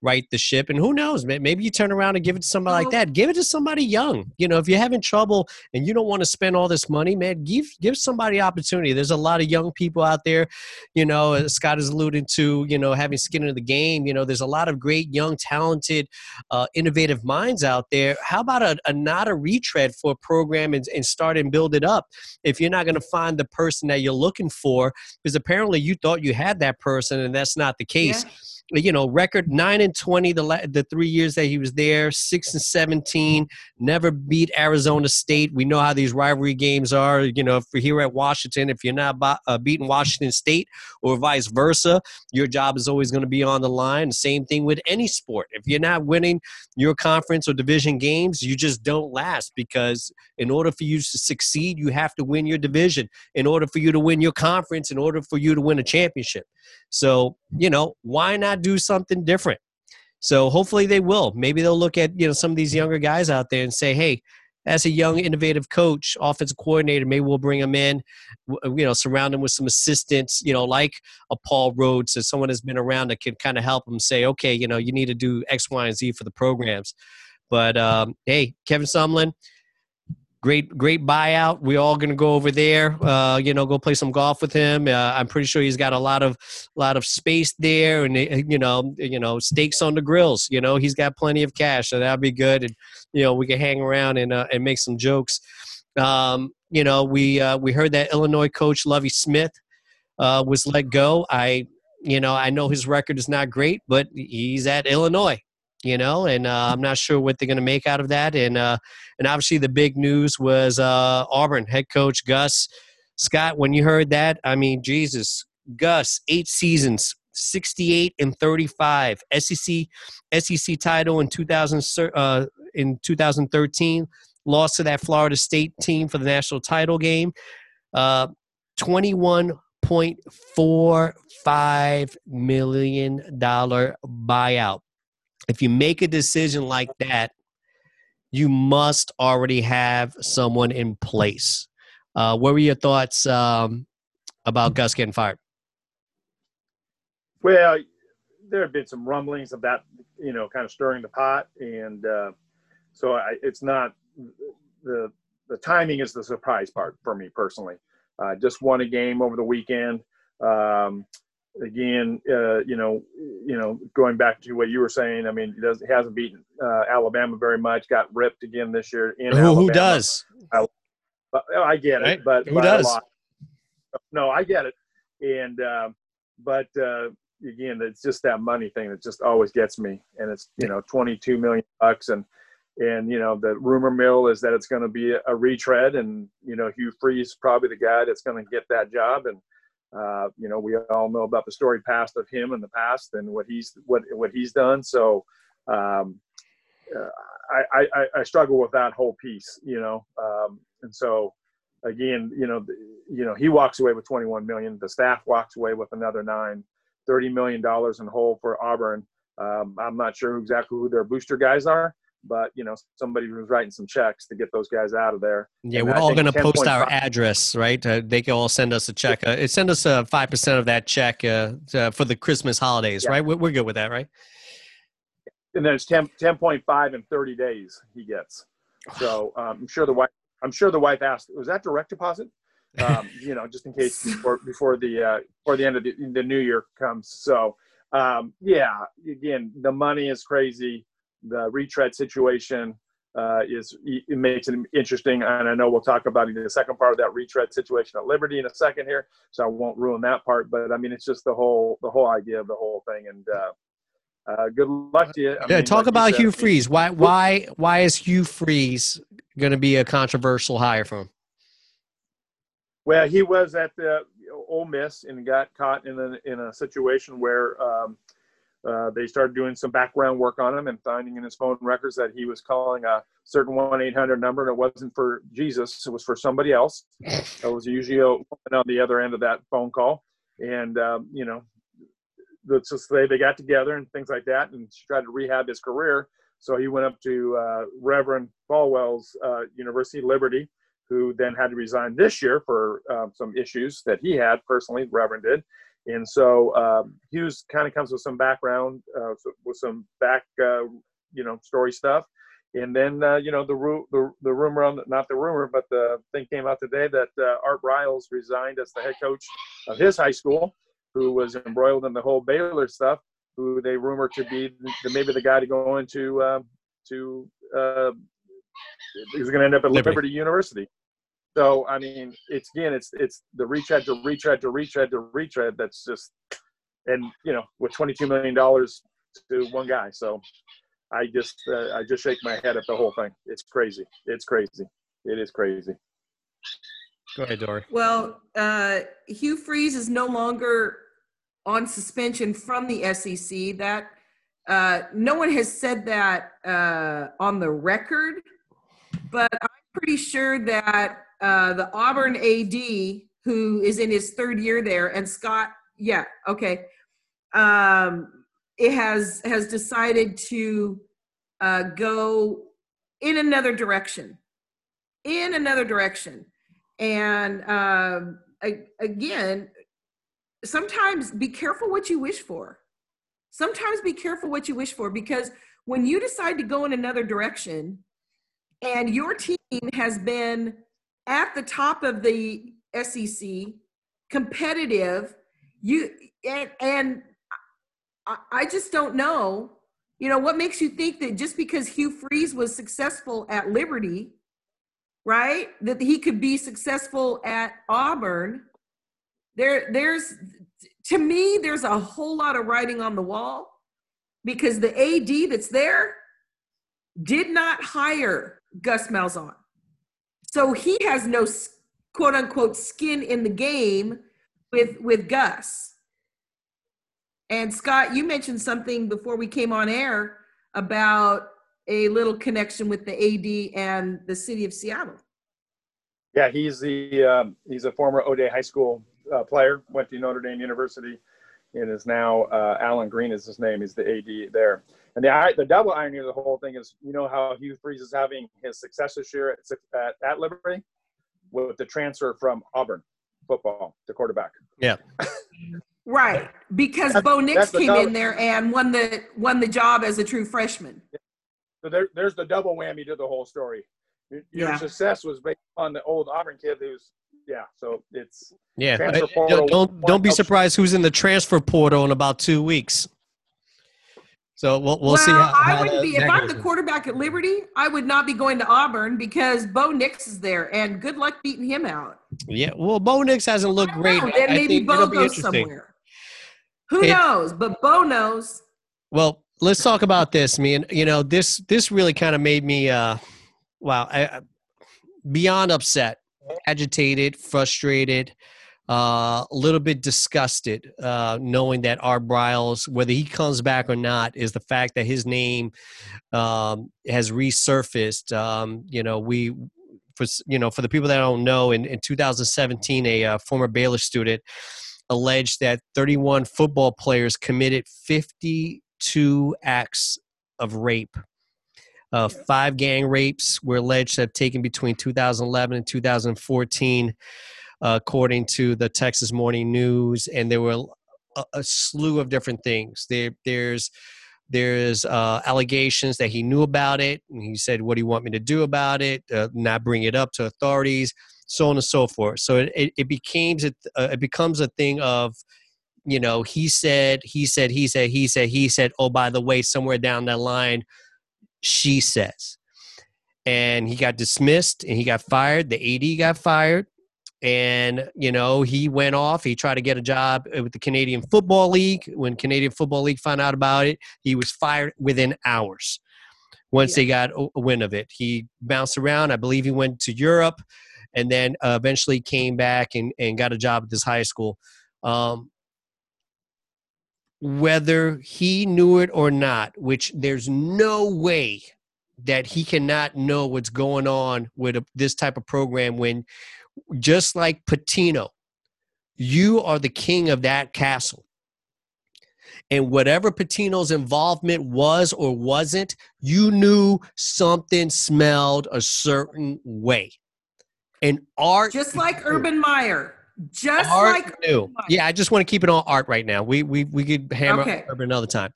right the ship. And who knows, maybe you turn around and give it to somebody like that. Give it to somebody young. You know, if you're having trouble and you don't want to spend all this money, man, give give somebody opportunity. There's a lot of young people out there. You know, Scott is alluding to, you know, having skin in the game. You know, there's a lot of great, young, talented, uh, innovative minds out there. How about a, a not a retread for a program and, and start and build it up? If you're not going to find the person that you're looking for, because apparently you thought you had that person and that's not the case. Yeah you know, record nine and twenty the the three years that he was there, six and seventeen. Never beat Arizona State. We know how these rivalry games are. You know, if you're here at Washington, if you're not uh, beating Washington State or vice versa, your job is always going to be on the line. Same thing with any sport. If you're not winning your conference or division games, you just don't last because in order for you to succeed, you have to win your division. In order for you to win your conference, in order for you to win a championship. So, you know, why not do something different? So hopefully they will. Maybe they'll look at, you know, some of these younger guys out there and say, hey, as a young, innovative coach, offensive coordinator, maybe we'll bring him in, you know, surround him with some assistants, you know, like a Paul Rhoads, as someone that's been around that can kind of help him say, okay, you know, you need to do X, Y, and Z for the programs. But um, hey, Kevin Sumlin, great great buyout. We're all going to go over there uh, you know go play some golf with him. Uh, i'm pretty sure he's got a lot of lot of space there and uh, you know you know steaks on the grills you know he's got plenty of cash so that'll be good. And you know we can hang around and uh, and make some jokes. Um, you know we uh, we heard that illinois coach Lovie smith uh, was let go. I you know i know his record is not great but he's at illinois you know, and uh, I'm not sure what they're going to make out of that. And uh, and obviously the big news was uh, Auburn head coach Gus Scott. When you heard that, I mean, Jesus, Gus, eight seasons, 68 and 35, SEC SEC title in 2000 uh, in 2013, lost to that Florida State team for the national title game. Uh, 21.45 million dollar buyout if you make a decision like that, you must already have someone in place. Uh, what were your thoughts um, about Gus getting fired? Well, there have been some rumblings that, you know, kind of stirring the pot, and uh, so I, it's not the the timing is the surprise part for me personally. Uh, just won a game over the weekend. Um, again, uh, you know, you know, going back to what you were saying, I mean, he, does, he hasn't beaten uh, Alabama very much. Got ripped again this year in who, Alabama. Who does? I, I get it, right? but who does? No, I get it, and uh, but uh, again, it's just that money thing that just always gets me, and it's you know, twenty two million bucks, and and you know, the rumor mill is that it's going to be a retread, and you know, Hugh Freeze probably the guy that's going to get that job, and uh, you know, we all know about the story past of him in the past and what he's what what he's done. So um, uh, I, I, I struggle with that whole piece, you know, um, and so again, you know, you know, he walks away with 21 million. The staff walks away with another nine, 30 million dollars in whole for Auburn. Um, I'm not sure exactly who their booster guys are, but you know somebody was writing some checks to get those guys out of there. Yeah, and we're I all going to post our address, right? Uh, they can all send us a check. Uh, send us a five percent of that check uh, to, for the Christmas holidays, yeah. right? We're, we're, good with that, right? And then it's 10, 10.5 in thirty days he gets. So um, I'm sure the wife. I'm sure the wife asked, "Was that direct deposit?" Um, you know, just in case before before the uh, before the end of the, the new year comes. So um, yeah, again, the money is crazy the retread situation uh, is it makes it interesting, and I know we'll talk about the second part of that retread situation at Liberty in a second here, so I won't ruin that part. But I mean, it's just the whole the whole idea of the whole thing, and uh, uh, good luck to you. I yeah, mean, talk like about said, Hugh Freeze. Why why why is Hugh Freeze going to be a controversial hire for him? Well, he was at the Ole Miss and got caught in a in a situation where. Um, uh, they started doing some background work on him and finding in his phone records that he was calling a certain 1-800 number and it wasn't for jesus it was for somebody else. It was usually a woman on the other end of that phone call. And um, you know let's just say they got together and things like that and she tried to rehab his career. So he went up to uh, reverend falwell's uh, university liberty who then had to resign this year for um, some issues that he had personally reverend did and so um, Hugh's kind of comes with some background, uh, with some back, uh, you know, story stuff. And then, uh, you know, the, ru- the, the rumor on the, not the rumor, but the thing came out today that uh, Art Briles resigned as the head coach of his high school, who was embroiled in the whole Baylor stuff, who they rumored to be the, maybe the guy to go into um, to uh, he's going to end up at Liberty, Liberty University. So I mean, it's again, it's it's the retread to retread to retread to retread. That's just, and you know, with twenty two million dollars to one guy. So I just uh, I just shake my head at the whole thing. It's crazy. It's crazy. It is crazy. Go ahead, Dori. Well, uh, Hugh Freeze is no longer on suspension from the SEC. That uh, no one has said that uh, on the record, but I'm pretty sure that uh, the Auburn AD who is in his third year there, and Scott, yeah, okay, um, it has has decided to uh, go in another direction. in another direction. And um, again, sometimes be careful what you wish for. Sometimes be careful what you wish for because when you decide to go in another direction and your team has been at the top of the SEC, competitive, you and, and I, I just don't know. You know, what makes you think that just because Hugh Freeze was successful at Liberty, right, that he could be successful at Auburn? There, there's to me, there's a whole lot of writing on the wall because the AD that's there did not hire Gus Malzahn. So he has no quote unquote skin in the game with with Gus. And Scott, you mentioned something before we came on air about a little connection with the AD and the city of Seattle. Yeah, he's the um, he's a former O'Dea High School uh, player. Went to Notre Dame University, and is now uh, Allen Greene is his name. He's the AD there. And the the double irony of the whole thing is, you know how Hugh Freeze is having his success this year at, at, at Liberty with the transfer from Auburn football to quarterback. Yeah. right, because that's, Bo Nix came double, in there and won the won the job as a true freshman. So there, there's the double whammy to the whole story. Your, yeah. success was based on the old Auburn kid who's yeah. So it's yeah. Portal, don't don't be surprised who's in the transfer portal in about two weeks. So we'll, we'll, well see. How, I wouldn't be if I'm the quarterback at Liberty. I would not be going to Auburn because Bo Nix is there, and good luck beating him out. Yeah, well, Bo Nix hasn't looked great. Know, then maybe Bo goes somewhere. Who it, knows? But Bo knows. Well, let's talk about this. Me and you know this. This really kind of made me. uh Wow, I, beyond upset, agitated, frustrated uh, a little bit disgusted uh, knowing that Art Briles, whether he comes back or not, is the fact that his name um, has resurfaced. Um, you know, we for you know for the people that don't know, in, in 2017, a uh, former Baylor student alleged that 31 football players committed 52 acts of rape. Uh, five gang rapes were alleged to have taken between 2011 and 2014 according to the Texas Morning News, and there were a, a slew of different things. There, there's there's uh, allegations that he knew about it, and he said, "What do you want me to do about it? Uh, not bring it up to authorities, so on and so forth." So it it, it becomes uh, it becomes a thing of you know he said he said he said he said he said oh by the way somewhere down that line she says and he got dismissed and he got fired the ad got fired and you know he went off he tried to get a job with the canadian football league. When canadian football league found out about it he was fired within hours once yeah. they got a wind of it. He bounced around i believe he went to europe and then uh, eventually came back and, and got a job at this high school. Um, whether he knew it or not which there's no way that he cannot know what's going on with a, this type of program when just like Pitino, you are the king of that castle. And whatever Pitino's involvement was or wasn't, you knew something smelled a certain way. And art just like Urban Meyer. Just art like knew. Yeah, I just want to keep it on art right now. We we we could hammer okay. Urban another time.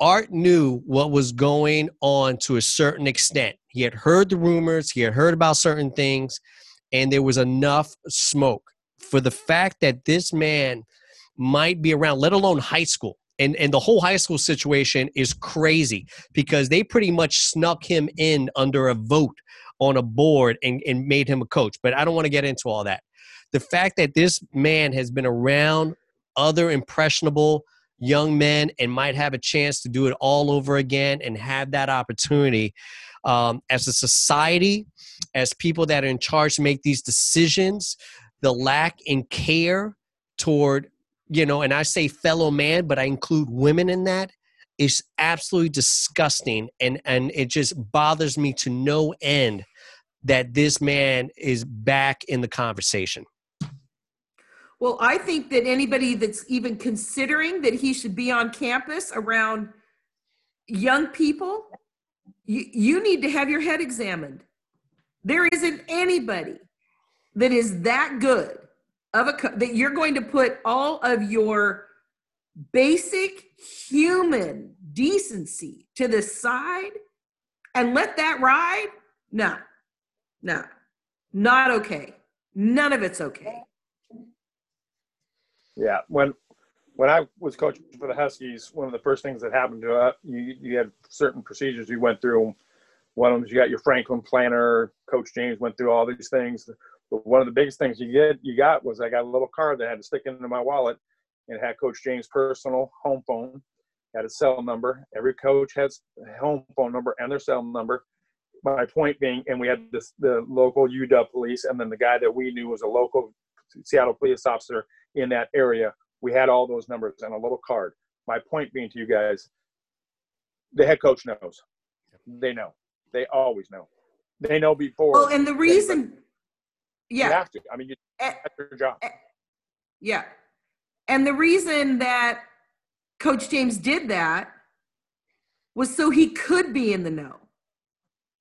Art knew what was going on to a certain extent. He had heard the rumors, he had heard about certain things, and there was enough smoke for the fact that this man might be around, let alone high school. And, and the whole high school situation is crazy because they pretty much snuck him in under a vote on a board and, and made him a coach. But I don't want to get into all that. The fact that this man has been around other impressionable young men and might have a chance to do it all over again and have that opportunity um, as a society as people that are in charge make these decisions, the lack in care toward, you know, and I say fellow man, but I include women in that is absolutely disgusting and and it just bothers me to no end that this man is back in the conversation. Well, I think that anybody that's even considering that he should be on campus around young people, you, you need to have your head examined There isn't anybody that is that good of a co- that you're going to put all of your basic human decency to the side and let that ride? No, no, not okay. None of it's okay. Yeah, when when I was coaching for the Huskies, one of the first things that happened to us, you you had certain procedures you went through. One of them is you got your Franklin planner. Coach James went through all these things. But one of the biggest things you get you got was I got a little card that I had to stick into my wallet and had Coach James' personal home phone, had a cell number. Every coach has a home phone number and their cell number. My point being, and we had this the local UW police, and then the guy that we knew was a local Seattle police officer in that area. We had all those numbers and a little card. My point being to you guys, the head coach knows. They know. They always know. They know before. Well, and the reason, you yeah, have to. I mean, you, eh, that's your job. yeah, and the reason that Coach James did that was so he could be in the know,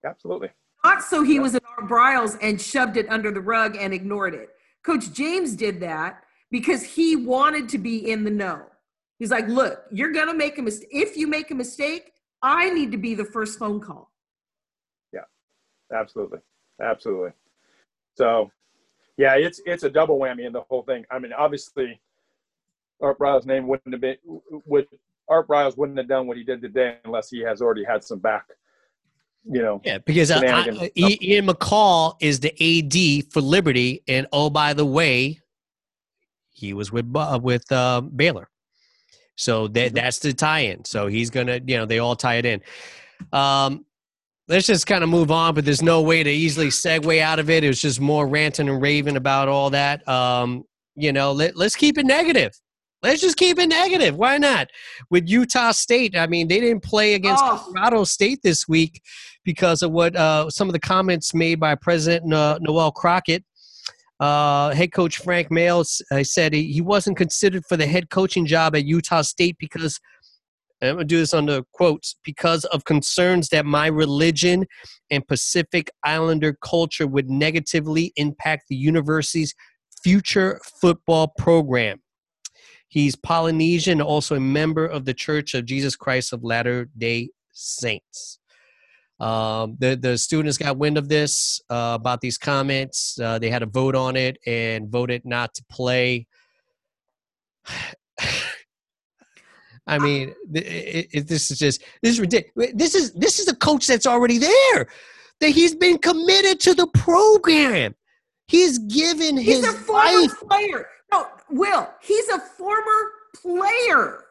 Absolutely. not so he Yeah. was in our Briles and shoved it under the rug and ignored it. Coach James did that because he wanted to be in the know. He's like, look, you're gonna make a mistake. If you make a mistake, I need to be the first phone call. Yeah, absolutely. Absolutely. So, yeah, it's it's a double whammy in the whole thing. I mean, obviously, Art Briles' name wouldn't have been would Art Briles wouldn't have done what he did today unless he has already had some back, you know. Yeah, because uh, I, Shenanigans. I- I- Ian McCaw is the AD for Liberty, and oh by the way, he was with uh, with uh, Baylor, so that that's the tie-in. So he's gonna, you know, they all tie it in. Um, let's just kind of move on, but there's no way to easily segue out of it. It was just more ranting and raving about all that. Um, you know, let, let's keep it negative. Let's just keep it negative. Why not? With Utah State, I mean, they didn't play against Oh. Colorado State this week because of what uh, some of the comments made by President no- Noelle Cockett. Uh, head coach Frank Maile uh, said he, he wasn't considered for the head coaching job at Utah State because I'm gonna do this under quotes because of concerns that my religion and Pacific Islander culture would negatively impact the university's future football program. He's Polynesian, also a member of the Church of Jesus Christ of Latter Day Saints. Um, the the students got wind of this uh, about these comments. Uh, they had a vote on it and voted not to play. I mean, it, it, this is just this is ridiculous. This is this is a coach that's already there. That he's been committed to the program. He's given He's his a former life. player. No, Will, he's a former player.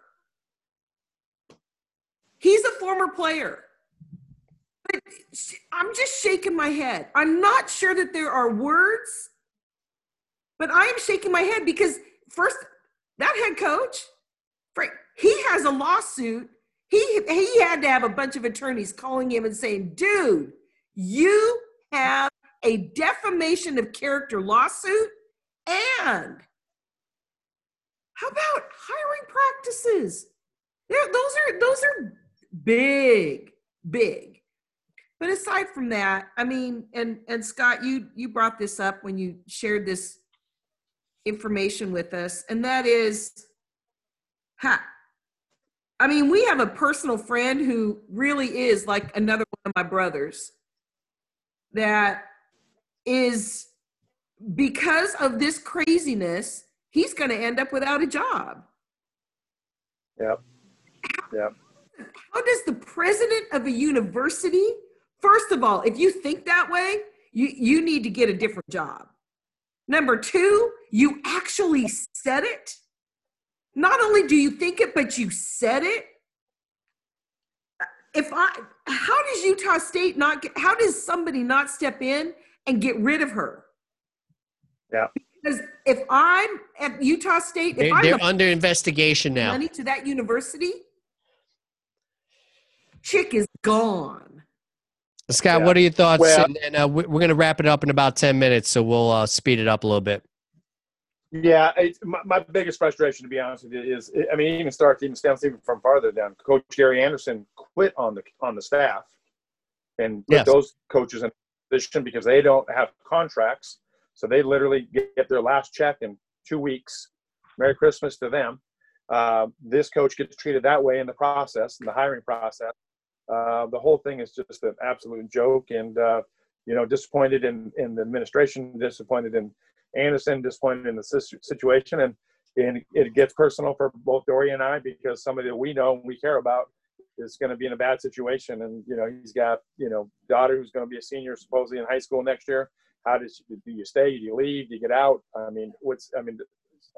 He's a former player. But I'm just shaking my head. I'm not sure that there are words, but I am shaking my head because first, that head coach, Frank, he has a lawsuit. He he had to have a bunch of attorneys calling him and saying, "Dude, you have a defamation of character lawsuit and how about hiring practices There- those are those are big big but aside from that i mean and and scott you you brought this up when you shared this information with us and that is ha, i mean we have a personal friend who really is like another one of my brothers that is because of this craziness, he's going to end up without a job. Yep. Yep. How does the president of a university, first of all, if you think that way, you, you need to get a different job. Number two, you actually said it. Not only do you think it, but you said it. If I, how does Utah State not get, how does somebody not step in and get rid of her? Yeah. Because if I'm at Utah State, if They're, I'm they're under investigation now. money to that university, chick is gone. Scott, Yeah. what are your thoughts? Well- and and uh, we- we're going to wrap it up in about 10 minutes, so we'll uh, speed it up a little bit. Yeah, it's, my, my biggest frustration, to be honest with you, is I mean, even starts even stems even from farther down. Coach Gary Anderson quit on the on the staff, and put Yes. those coaches in position because they don't have contracts. So they literally get their last check in two weeks. Merry Christmas to them. Uh, this coach gets treated that way in the process, in the hiring process. Uh, the whole thing is just an absolute joke, and uh, you know, disappointed in in the administration, disappointed in Anderson, disappointed in the situation, and and it gets personal for both Dori and I because somebody that we know and we care about is going to be in a bad situation, and you know, he's got you know daughter who's going to be a senior supposedly in high school next year. How does do you stay? Do you leave? Do you get out? I mean, what's I mean,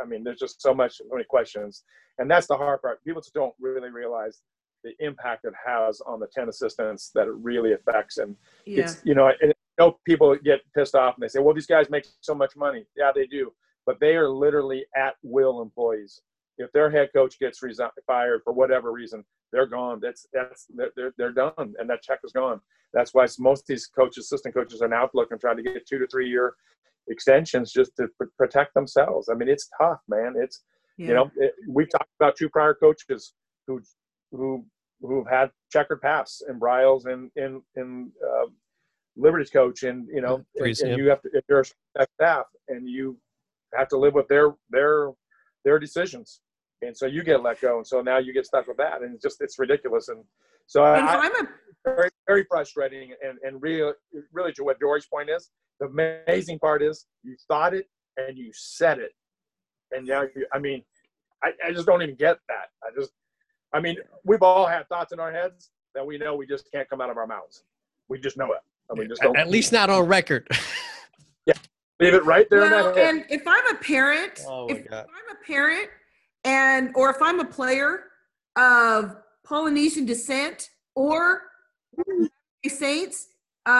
I mean, there's just so much, so many questions, and that's the hard part. People just don't really realize the impact it has on the 10 assistants that it really affects. And yeah. it's, you know, and, you know, people get pissed off and they say, well, these guys make so much money. Yeah, they do, but they are literally at will employees. If their head coach gets resigned, fired for whatever reason, they're gone. That's that's they're, they're, done, and that check is gone. That's why most of these coaches, assistant coaches, are now looking trying to get two to three year extensions just to pr- protect themselves. I mean, it's tough, man. It's yeah. you know, it, we've talked about two prior coaches who who who've had checkered paths and Briles and in in uh, Liberty's coach, and you know, and, and you have to if you're a staff and you have to live with their their their decisions, and so you get let go, and so now you get stuck with that, and it's just it's ridiculous, and so I, I'm a very very frustrating, and and really really to what Dori's point is, the amazing part is you thought it and you said it, and now you, I mean, I, I just don't even get that. I just, I mean, we've all had thoughts in our heads that we know we just can't come out of our mouths. We just know it. I mean, just don't. At least not on record. yeah, leave it right there. Well, and if I'm a parent, oh if, if I'm a parent, and or if I'm a player of Polynesian descent or Saints, uh,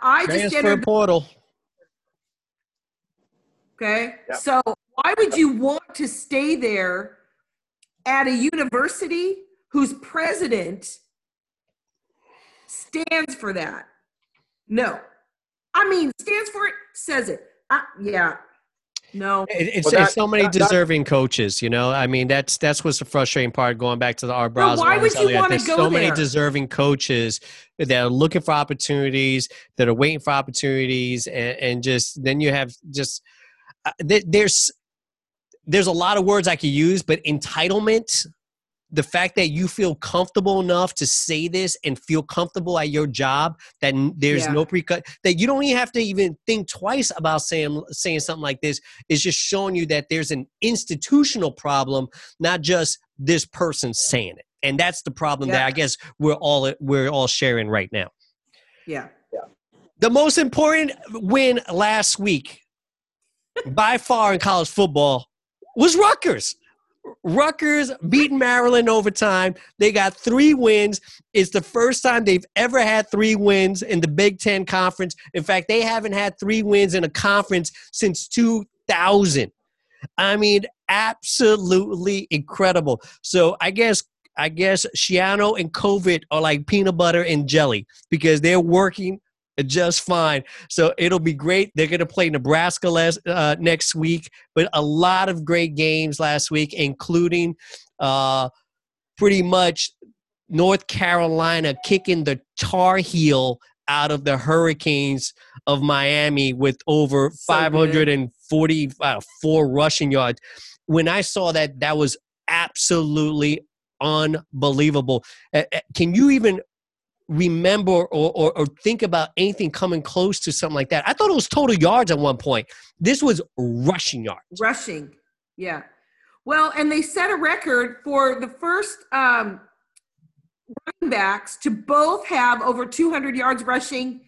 I Transfer just entered portal. Okay, yep. so why would you want to stay there at a university whose president stands for that? No, I mean stands for it, says it. Uh, yeah, no, it, it's, well, that, it's, so many that, deserving that, coaches. You know, I mean, that's that's what's the frustrating part. Going back to the Art Browser, why would you want to go so there? many deserving coaches that are looking for opportunities, that are waiting for opportunities, and, and just then you have just uh, there's there's a lot of words I could use, but entitlement the fact that you feel comfortable enough to say this and feel comfortable at your job that there's yeah. no precut that you don't even have to even think twice about saying saying something like this is just showing you that there's an institutional problem not just this person saying it and that's the problem yeah. that i guess we're all we're all sharing right now yeah yeah the most important win last week by far in college football was Rutgers. Rutgers beat Maryland overtime. They got three wins. It's the first time they've ever had three wins in the Big Ten Conference. In fact, they haven't had three wins in a conference since 2000. I mean, absolutely incredible. So I guess I guess Schiano and COVID are like peanut butter and jelly because they're working just fine. So it'll be great. They're going to play Nebraska last, uh, next week, but a lot of great games last week, including uh, pretty much North Carolina kicking the Tar Heel out of the Hurricanes of Miami with over so 544 rushing yards. When I saw that, that was absolutely unbelievable. Uh, can you even remember or, or, or, think about anything coming close to something like that. I thought it was total yards at one point. This was rushing yards. Rushing, yeah. Well, and they set a record for the first um, running backs to both have over 200 yards rushing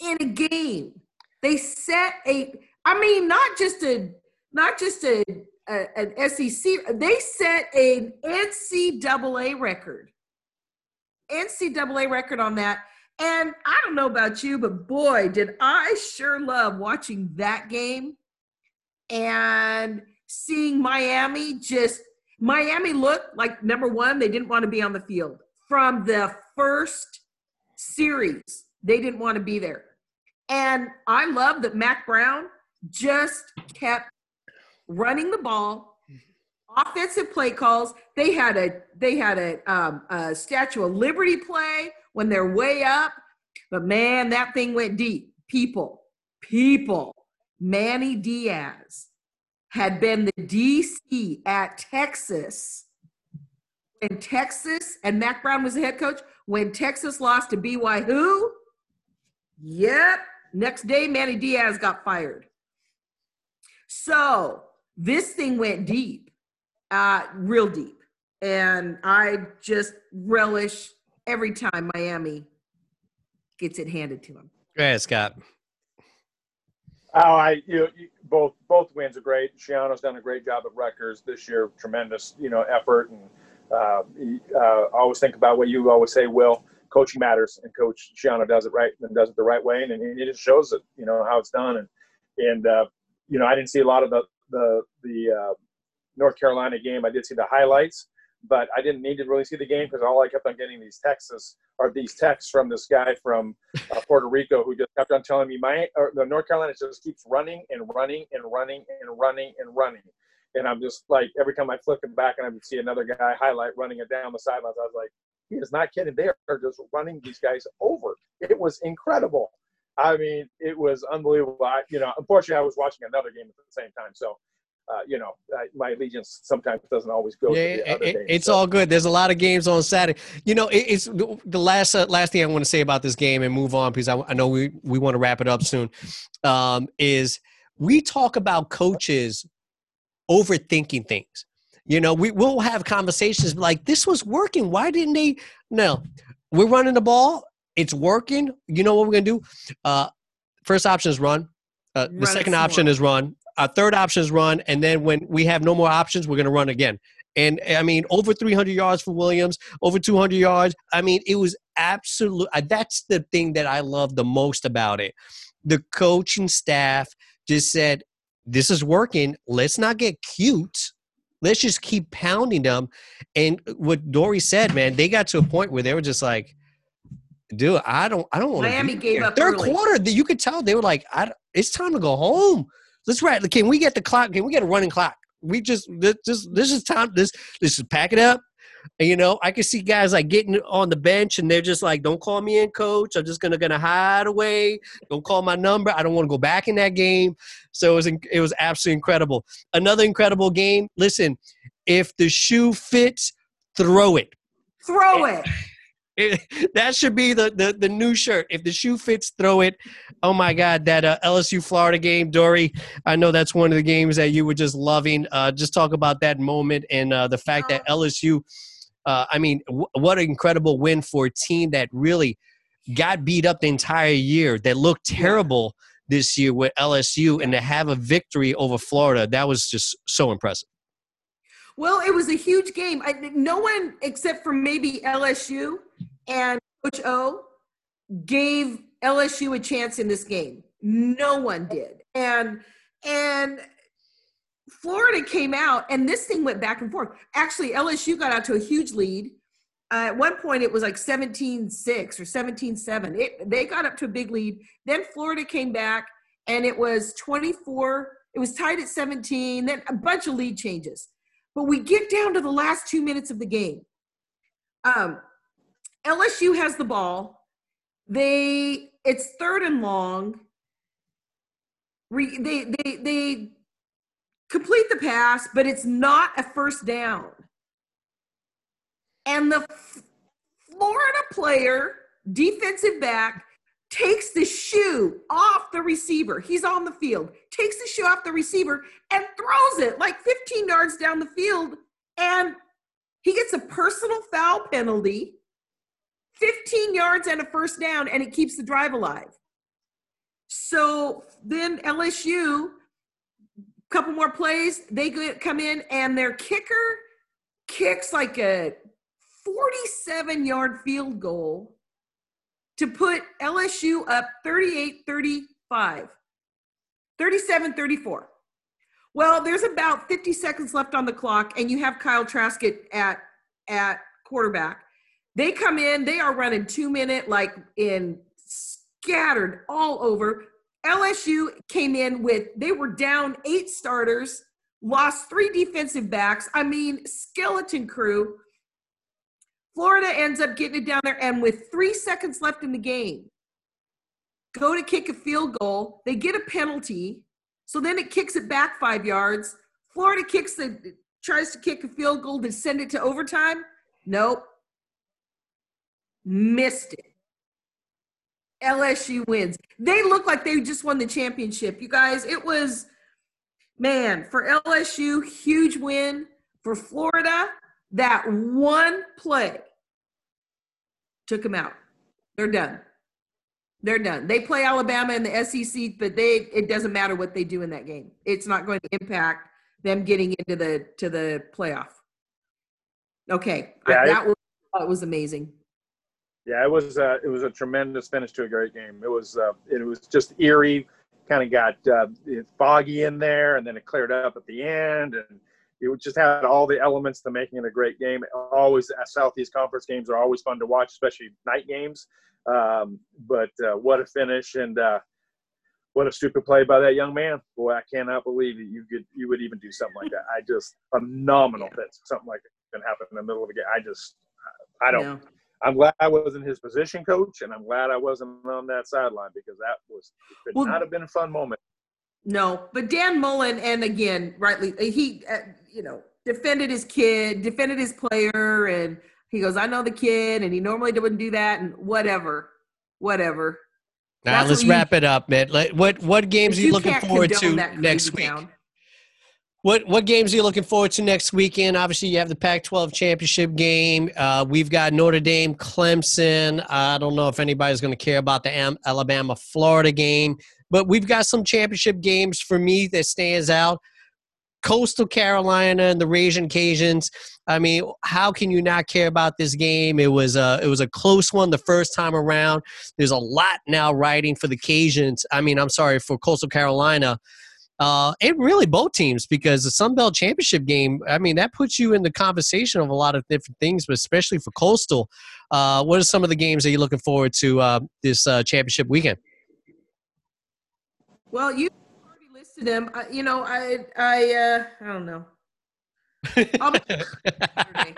in a game. They set a, I mean, not just a, not just a, a an SEC. They set an NCAA record NCAA record on that. And I don't know about you, but boy, did I sure love watching that game and seeing Miami just Miami look like number one, they didn't want to be on the field from the first series. They didn't want to be there. And I love that Mack Brown just kept running the ball offensive play calls. They had a they had a, um, a Statue of Liberty play when they're way up. But man, that thing went deep. People, people. Manny Diaz had been the DC at Texas when Texas and Mack Brown was the head coach. When Texas lost to BYU, yep, next day Manny Diaz got fired. So this thing went deep, uh, real deep. And I just relish every time Miami gets it handed to them. Go ahead, Scott. Oh, I you, know, both both wins are great. Schiano's done a great job at Rutgers this year. Tremendous, you know, effort and uh, uh, always think about what you always say, Will. Coaching matters, and Coach Schiano does it right and does it the right way, and, and it just shows it, you know, how it's done. And and uh, you know, I didn't see a lot of the the the uh, North Carolina game. I did see the highlights, but I didn't need to really see the game because all I kept on getting these texts are these texts from this guy from uh, Puerto Rico who just kept on telling me my or the North Carolina just keeps running and running and running and running and running. And I'm just like every time I flip it back and I would see another guy highlight running it down the sidelines, I was like, he is not kidding. They are just running these guys over. It was incredible. I mean, it was unbelievable. I, you know, unfortunately, I was watching another game at the same time, so uh, you know, my allegiance sometimes doesn't always go. Yeah, it, games, it's so. all good. There's a lot of games on Saturday. You know, it, it's the last uh, last thing I want to say about this game and move on because I, I know we we want to wrap it up soon. Um, is we talk about coaches overthinking things. You know, we will have conversations like this was working. Why didn't they? No, we're running the ball. It's working. You know what we're gonna do? Uh, first option is run. Uh, the second option is run. Our third option is run, and then when we have no more options, we're going to run again. And I mean, over 300 yards for Williams, over 200 yards. I mean, it was absolute. Uh, that's the thing that I love the most about it. The coaching staff just said, "This is working. Let's not get cute. Let's just keep pounding them." And what Dori said, man, they got to a point where they were just like, "Dude, I don't, I don't want." Miami gave up third early. quarter. You could tell they were like, "I, "It's time to go home." Let's right. Can we get the clock? Can we get a running clock? We just this just this is time. This this is pack it up. And, you know, I can see guys like getting on the bench and they're just like, "Don't call me in, coach. I'm just gonna gonna hide away. Don't call my number. I don't want to go back in that game." So it was it was absolutely incredible. Another incredible game. Listen, if the shoe fits, throw it. Throw it. that should be the, the the new shirt. If the shoe fits, throw it. Oh my God, that uh, LSU Florida game, Dori. I know that's one of the games that you were just loving. Uh, just talk about that moment and uh, the fact that LSU. Uh, I mean, w- what an incredible win for a team that really got beat up the entire year. That looked terrible this year with LSU, and to have a victory over Florida, that was just so impressive. Well, it was a huge game. I, no one except for maybe LSU and Coach O gave LSU a chance in this game. No one did. And and Florida came out and this thing went back and forth. Actually, LSU got out to a huge lead. Uh, at one point, it was like 17 6 or 17 7. They got up to a big lead. Then Florida came back and it was 24. It was tied at 17, then a bunch of lead changes. But we get down to the last two minutes of the game. Um, LSU has the ball. They it's third and long. Re, they they they complete the pass, but it's not a first down. And the Florida player, defensive back, takes the shoe off the receiver. He's on the field, takes the shoe off the receiver and throws it like 15 yards down the field. And he gets a personal foul penalty 15 yards and a first down, and it keeps the drive alive. So then LSU, couple more plays, they come in, and their kicker kicks like a 47 yard field goal to put LSU up 38 35, 37 34. Well, there's about 50 seconds left on the clock, and you have Kyle Trask at, at quarterback. They come in, they are running two minute, like in scattered all over. LSU came in with, they were down eight starters, lost three defensive backs. I mean, skeleton crew. Florida ends up getting it down there, and with three seconds left in the game, go to kick a field goal, they get a penalty, so then it kicks it back five yards. Florida kicks the tries to kick a field goal to send it to overtime. Nope. Missed it. LSU wins. They look like they just won the championship. You guys, it was man, for LSU, huge win. For Florida, that one play took them out. They're done. They're done. They play Alabama in the SEC, but they it doesn't matter what they do in that game. It's not going to impact them getting into the to the playoff. Okay, yeah, I, that was that was amazing. Yeah, it was uh, it was a tremendous finish to a great game. It was uh, it was just eerie. Kind of got uh, foggy in there, and then it cleared up at the end, and it just had all the elements to making it a great game. Always uh, Southeast Conference games are always fun to watch, especially night games. Um, but uh, what a finish and uh, what a stupid play by that young man. Boy, I cannot believe that you could you would even do something like that. I just phenomenal that something like that can happen in the middle of a game. I just I don't. No. I'm glad I wasn't his position coach, and I'm glad I wasn't on that sideline because that was could well, not have been a fun moment. No, but Dan Mullen, and again, rightly, he uh, you know defended his kid, defended his player, and he goes, I know the kid, and he normally wouldn't do that, and whatever, whatever. Now let's you, wrap it up, man. What what games are you, you looking forward to next week? Town. What what games are you looking forward to next weekend? Obviously, you have the Pac-12 championship game. Uh, we've got Notre Dame, Clemson. I don't know if anybody's going to care about the Alabama Florida game, but we've got some championship games for me that stands out. Coastal Carolina and the Raging Cajuns. I mean, how can you not care about this game? It was a it was a close one the first time around. There's a lot now riding for the Cajuns. I mean, I'm sorry for Coastal Carolina. Uh, and really both teams because the Sun Belt Championship game, I mean, that puts you in the conversation of a lot of different things, but especially for Coastal. Uh, what are some of the games that you're looking forward to uh, this uh, championship weekend? Well, you already listed them. I, you know, I I uh, I don't know. I,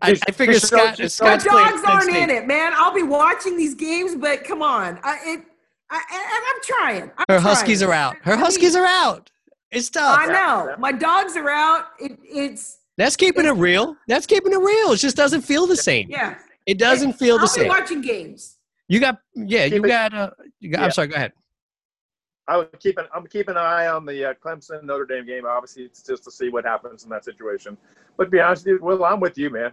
I figure Scott, Scott's the dogs aren't in it, man. I'll be watching these games, but come on, I, it, I, and I'm trying. I'm Her Huskies are out. Her Huskies are out. It's tough. I know. My dogs are out. It, it's that's keeping it real. That's keeping it real. It just doesn't feel the same. Yeah, it doesn't feel I'll the same. Watching games. You got yeah. You got uh. You got, yeah. I'm sorry. Go ahead. I would keep an I'm keeping an eye on the uh, Clemson Notre Dame game. Obviously, it's just to see what happens in that situation. But to be honest with you, Will, I'm with you, man.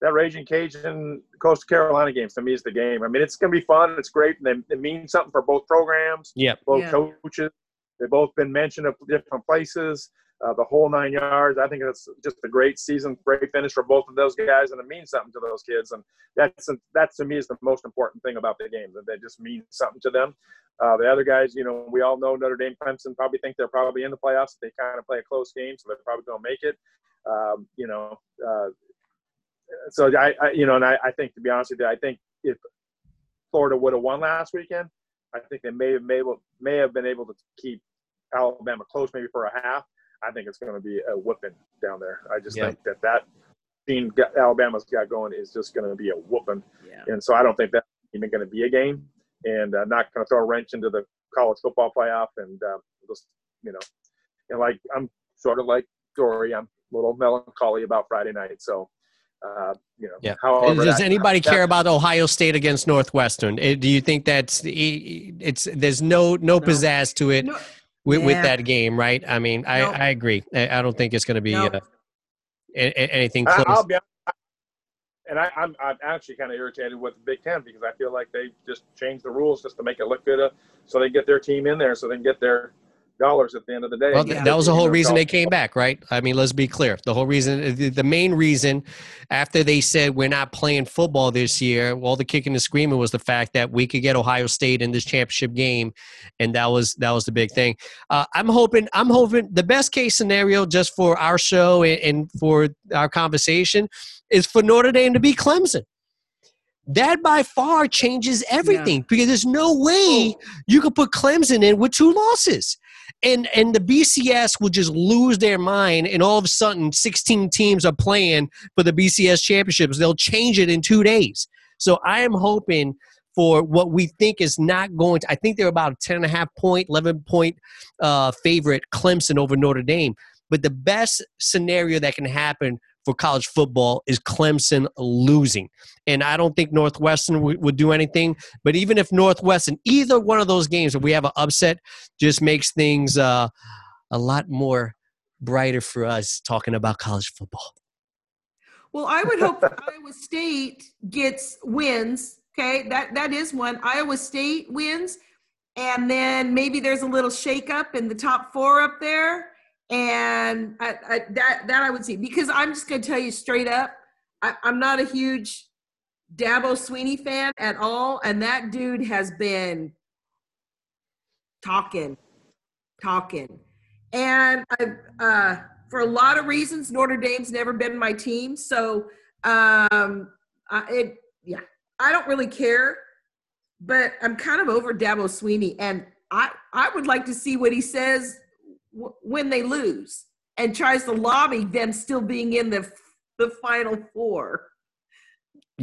That Raging Cajun Coastal Carolina game to me is the game. I mean, it's going to be fun. It's great. And they, it means something for both programs. Yeah. Both yeah. coaches. They've both been mentioned at different places uh, the whole nine yards. I think it's just a great season, great finish for both of those guys, and it means something to those kids. And that's that to me is the most important thing about the game that they just mean something to them. Uh, the other guys, you know, we all know Notre Dame, Clemson probably think they're probably in the playoffs. They kind of play a close game, so they're probably going to make it. Um, you know, uh, so I, I, you know, and I, I think to be honest with you, I think if Florida would have won last weekend, I think they may have may, may have been able to keep Alabama close maybe for a half. I think it's going to be a whooping down there. I just think that that team Alabama's got going is just going to be a whooping. Yeah. And so I don't think that's even going to be a game, and uh, not going to throw a wrench into the college football playoff. And uh, just you know, and like I'm sort of like Dori, I'm a little melancholy about Friday night. So. Uh, you know, yeah. Does anybody care about Ohio State against Northwestern? Eh, do you think that's it's there's no no, no. pizzazz to it? No with, yeah. with that game, right? I mean, I, I agree. I, I, don't think it's going to be uh, anything close. I, will be and I, am I'm, I'm actually kind of irritated with the Big Ten because I feel like they just changed the rules just to make it look good, uh, so they get their team in there, so they can get their dollars at the end of the day. Well, that was the whole reason they came back, right? I mean, let's be clear. The whole reason, the main reason, after they said we're not playing football this year, all the kicking and screaming was the fact that we could get Ohio State in this championship game, and that was that was the big thing. Uh, I'm hoping, I'm hoping the best case scenario just for our show and, and for our conversation is for Notre Dame to be Clemson that by far changes everything yeah. because there's no way you could put Clemson in with two losses and and the BCS will just lose their mind, and all of a sudden, 16 teams are playing for the BCS championships. They'll change it in two days. So I am hoping for what we think is not going to. I think they're about a 10 and a half point, 11 point uh, favorite, Clemson over Notre Dame. But the best scenario that can happen for college football is Clemson losing. And I don't think Northwestern would, would do anything. But even if Northwestern, either one of those games, if we have an upset, just makes things uh, a lot more brighter for us talking about college football. Well, I would hope that Iowa State gets wins. Okay, that that is one. Iowa State wins, and then maybe there's a little shakeup in the top four up there and I, I, that that I would see because I'm just going to tell you straight up, I, I'm not a huge Dabo Swinney fan at all, and that dude has been talking, talking, and I, uh, for a lot of reasons, Notre Dame's never been my team, so um, I, it yeah, I don't really care, but I'm kind of over Dabo Swinney, and I I would like to see what he says when they lose and tries to lobby them still being in the the final four.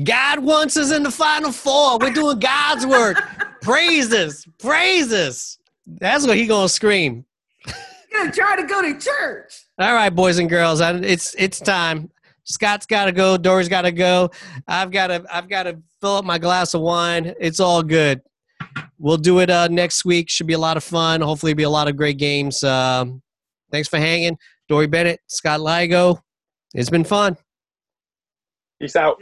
God wants us in the final four. We're doing God's work. praises, praises. That's what he gonna scream. He's gonna try to go to church. All right, boys and girls, it's it's time. Scott's got to go. Dori's got to go. I've got to I've got to fill up my glass of wine. It's all good we'll do it uh, next week. Should be a lot of fun. Hopefully, be a lot of great games. Um, thanks for hanging, Dori Bennett, Scott Laigo. It's been fun. Peace out.